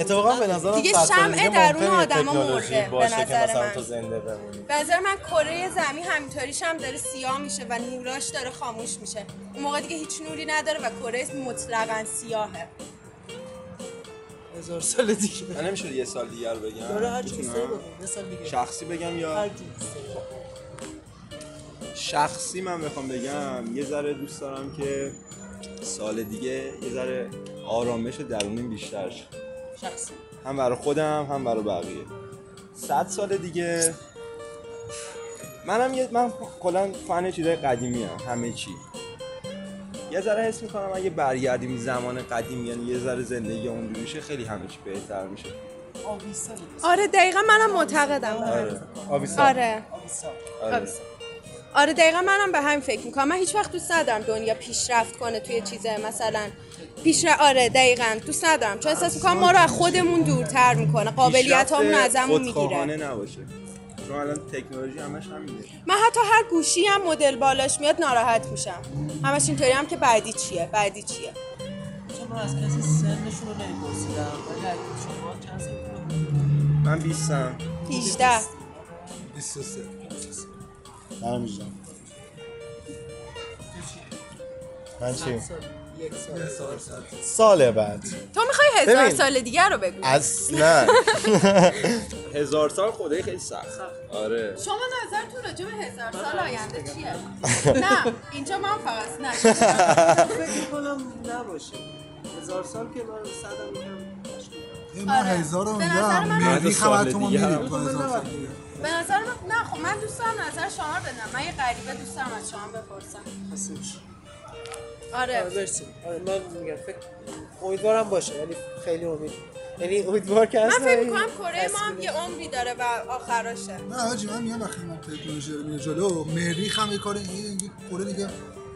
Speaker 6: اتفاقا به نظرم
Speaker 30: دیگه شمع درون آدما مرده، به نظر
Speaker 6: مثلا
Speaker 30: من.
Speaker 6: تو زنده بمونی.
Speaker 30: به نظر من کره زمین همینطوریش هم داره سیاه میشه و نوراش داره خاموش میشه. اون موقع دیگه هیچ نوری نداره و کره مطلقا سیاهه.
Speaker 1: هزار سال دیگه.
Speaker 23: من نمیشه یه سال دیگر بگم.
Speaker 1: داره هر چی
Speaker 23: می‌تونم؟
Speaker 1: دوست داری بگو یه سال دیگه.
Speaker 23: شخصی بگم یا؟
Speaker 1: هر.
Speaker 23: شخصی من بخوام بگم یه ذره دوست دارم که سال دیگه یه ذره آرامش درونی بیشتر شه.
Speaker 1: شخصی.
Speaker 23: هم برای خودم هم برای بقیه. صد سال دیگه. منم یه من کلا فن چیزای قدیمی هم همه چی. یه ذره حس می‌کنم اگه برگردیم زمان قدیم یعنی یه ذره زندگی اونجوری میشه خیلی همه چی بهتر میشه.
Speaker 1: آبیسا
Speaker 30: آره دقیقا منم معتقدم. همین.
Speaker 23: آره. آبیسا
Speaker 30: آره.
Speaker 23: آره.
Speaker 30: آبیسا. آره دقیقا منم به همین فکر می‌کنم. من هیچ وقت دوست ندارم دنیا پیشرفت کنه توی چیزه مثلا پیشرفت آره دقیقا دوست ندارم. چون احساس می‌کنم ما رو از خودمون دورتر می‌کنه. قابلیت همون ازمون می‌گیره.
Speaker 23: نباشه. چون الان تکنولوژی همش همینه.
Speaker 30: من حتی هر گوشی هم مدل بالاش میاد ناراحت میشم. همش اینطوری هم که بعدی چیه؟ بعدی چیه؟
Speaker 1: چون من از کسی سنشون رو نمیپرسیدم ولی شما چند
Speaker 23: من 20 م
Speaker 30: 18
Speaker 31: 23
Speaker 6: منم میجم من چی؟
Speaker 1: سال سال
Speaker 6: بعد.
Speaker 30: تو می‌خوای هزار
Speaker 23: ببین.
Speaker 30: سال دیگر رو بگو.
Speaker 23: اصلا (laughs) هزار سال خدای خیلی سخت. آره.
Speaker 30: شما نظرتون راجع به هزار سال آینده چیه؟ (laughs) نه اینجا من فقط نه.
Speaker 1: فکر کنم نباشه. هزار سال که من صدم میگم
Speaker 31: من هزار رو
Speaker 30: به نظر
Speaker 31: میگم
Speaker 30: من-
Speaker 31: مهدی
Speaker 23: سال
Speaker 31: خبر تو ما
Speaker 23: دیگه
Speaker 31: میریم هزار سال دیگه.
Speaker 30: به نظر من نه خب من دوست دارم نظر شما رو بدم. من یه غریبه دوست دارم از شما بپرسم. آره.
Speaker 1: برسیم آره من میگم فکر امیدوارم باشه ولی خیلی امید. یعنی امیدوار که
Speaker 30: من فکر می‌کنم کره ما هم یه عمری داره و آخراشه.
Speaker 31: نه حاجی من میگم وقتی ما تکنولوژی رو میره جلو مریخ هم یه کار دیگه کره دیگه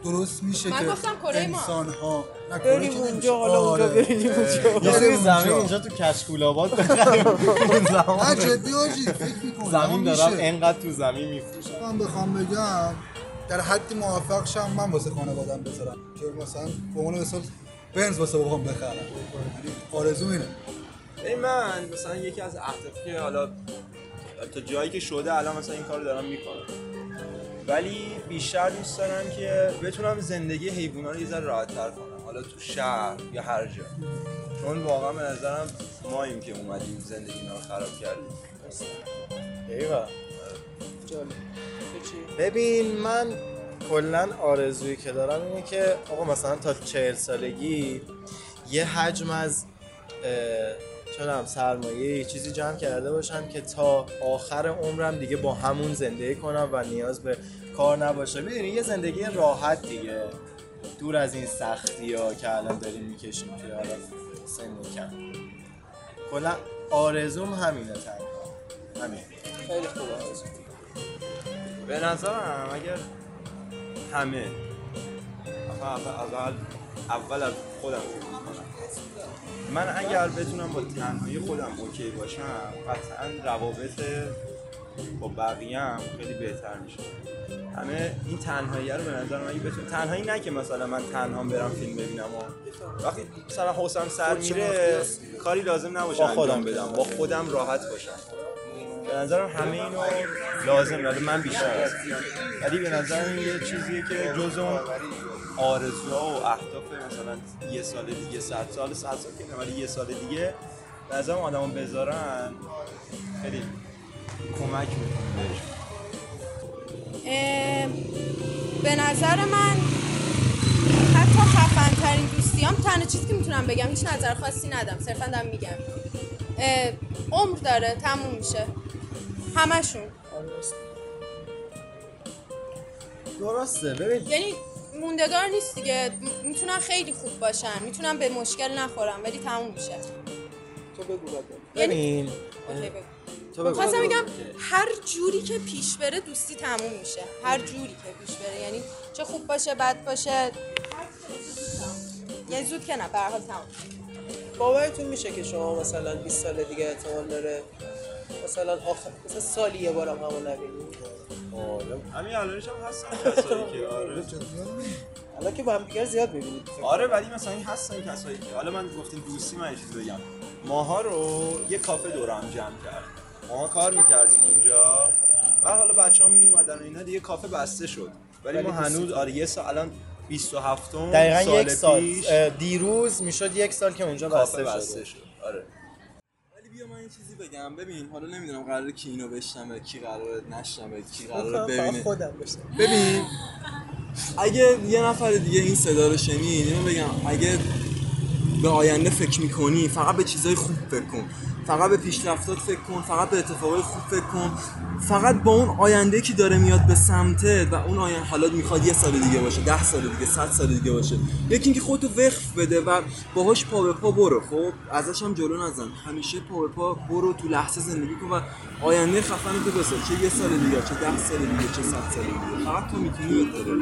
Speaker 31: درست میشه
Speaker 30: من
Speaker 31: که
Speaker 30: گفتم کره ما.
Speaker 31: انسان ها
Speaker 1: بریم
Speaker 31: که
Speaker 1: اونجا. حالا اونجا
Speaker 31: آره.
Speaker 1: بریم اونجا.
Speaker 6: یه زمین
Speaker 31: اونجا.
Speaker 6: اینجا. تو کشکول آباد بخریم (laughs) (laughs)
Speaker 31: نه جدی حاجی فکر می‌کنم.
Speaker 6: زمین دارم انقدر تو زمین میفروشم.
Speaker 31: من بخوام بگم در حدی موفق شم من واسه خانوادم بذارم. که مثلا به عنوان مثال بنز واسه بابام بخرم. یعنی آرزو اینه.
Speaker 23: ببین من مثلا یکی از اهدافی که حالا تا جایی که شده الان مثلا این کار رو دارم می‌کنم. ولی بیشتر دوست دارم که بتونم زندگی حیوونا رو یه ذره راحت تر کنم. حالا تو شهر یا هر جا. چون واقعا به نظرم ماییم که اومدیم زندگی رو خراب کردیم.
Speaker 6: ببین من کلا آرزویی که دارم اینه که آقا مثلا تا چهل سالگی یه حجم از چونم سرمایه چیزی جمع کرده باشم که تا آخر عمرم دیگه با همون زندگی کنم و نیاز به کار نباشه. می‌دونی یه زندگی راحت دیگه. دور از این سختی ها که الان داریم می‌کشیم توی حالا سن کم. کلا آرزوم همینه تنها. همین.
Speaker 1: خیلی خوب آرزو.
Speaker 23: به نظرم اگر همه اول اول از خودم. من اگر بتونم با تنهایی خودم اوکی باشم قطعا روابط با بقیه هم خیلی بهتر میشه. همه این تنهایی رو به نظر من اگه بتونم تنهایی نه که مثلا من تنها برم فیلم ببینم و وقتی مثلا حوسم سر میره کاری لازم نباشه
Speaker 6: با خودم
Speaker 23: انجام بدم. با خودم راحت باشم. به نظرم همه اینو لازم داره. من بیشتر هستم ولی به این یه چیزیه که جز اون آرزوها و اهداف مثلا یه سال دیگه صد سال صد سال که ولی یه سال دیگه به نظرم آدمو بذارن. خیلی کمک می‌کنه
Speaker 30: به نظر من حتی خفن ترین دوستیام تنها چیزی که می‌تونم بگم هیچ نظر خاصی ندم صرفا دارم میگم. عمر داره تموم میشه. همشون.
Speaker 6: درسته. ببین.
Speaker 30: یعنی موندگار نیست دیگه. می‌تونن خیلی خوب باشن. می‌تونن به مشکل نخورن ولی تموم میشه.
Speaker 1: تو بگو بگو
Speaker 6: ببین. تو بگو.
Speaker 30: خواستم بگم هر جوری که پیش بره دوستی تموم میشه. هر جوری که پیش بره. یعنی چه خوب باشه بد باشه. یعنی زود که نه به هر حال تموم.
Speaker 1: باورتون میشه که شما مثلا 20 سال دیگه احتمال داره مثلا آخر مثلا سالی یه بارم همون نبینید
Speaker 23: همین الانش هم هستن (laughs) کسایی که آره.
Speaker 1: الان که با هم دیگه زیاد می‌بینید
Speaker 23: آره ولی مثلا این هستن کسایی که. حالا من گفتیم دوستی من چیز بگم. ماها رو یه کافه دور هم جمع کرد ماها کار می‌کردیم اونجا. و حالا بچه ها میومدن و اینا دیگه کافه بسته شد. ولی ما هنوز آره یه سال الان 27
Speaker 6: دقیقا
Speaker 23: سال
Speaker 6: یک سال
Speaker 23: پیش.
Speaker 6: دیروز می‌شد یک سال که اونجا
Speaker 23: کافه
Speaker 6: بسته
Speaker 23: بسته
Speaker 6: شده
Speaker 23: شد. آره. بیا من این چیزی بگم. ببین حالا نمی‌دونم قراره کی اینو بشنوه کی قراره نشنوه کی قراره ببینه.
Speaker 1: خودم
Speaker 23: ببین اگه یه نفر دیگه این صدا رو شنید اینو بگم اگه به آینده فکر می‌کنی فقط به چیزای خوب فکر کن. فقط به پیشرفتات فکر کن فقط به اتفاقای خوب فکر کن. فقط با اون آینده که داره میاد به سمتت و اون آینده حالا می‌خواد یه سال دیگه باشه ده سال دیگه صد سال دیگه باشه. یکی اینکه خودتو وقف بده و باهاش پا به پا برو. خب ازش هم جلو نزن. همیشه پا به پا برو تو لحظه زندگی کن و آینده خفن تو بساز. چه یه سال دیگه چه ده سال دیگه چه صد سال دیگه. فقط تو می‌تونی بهتره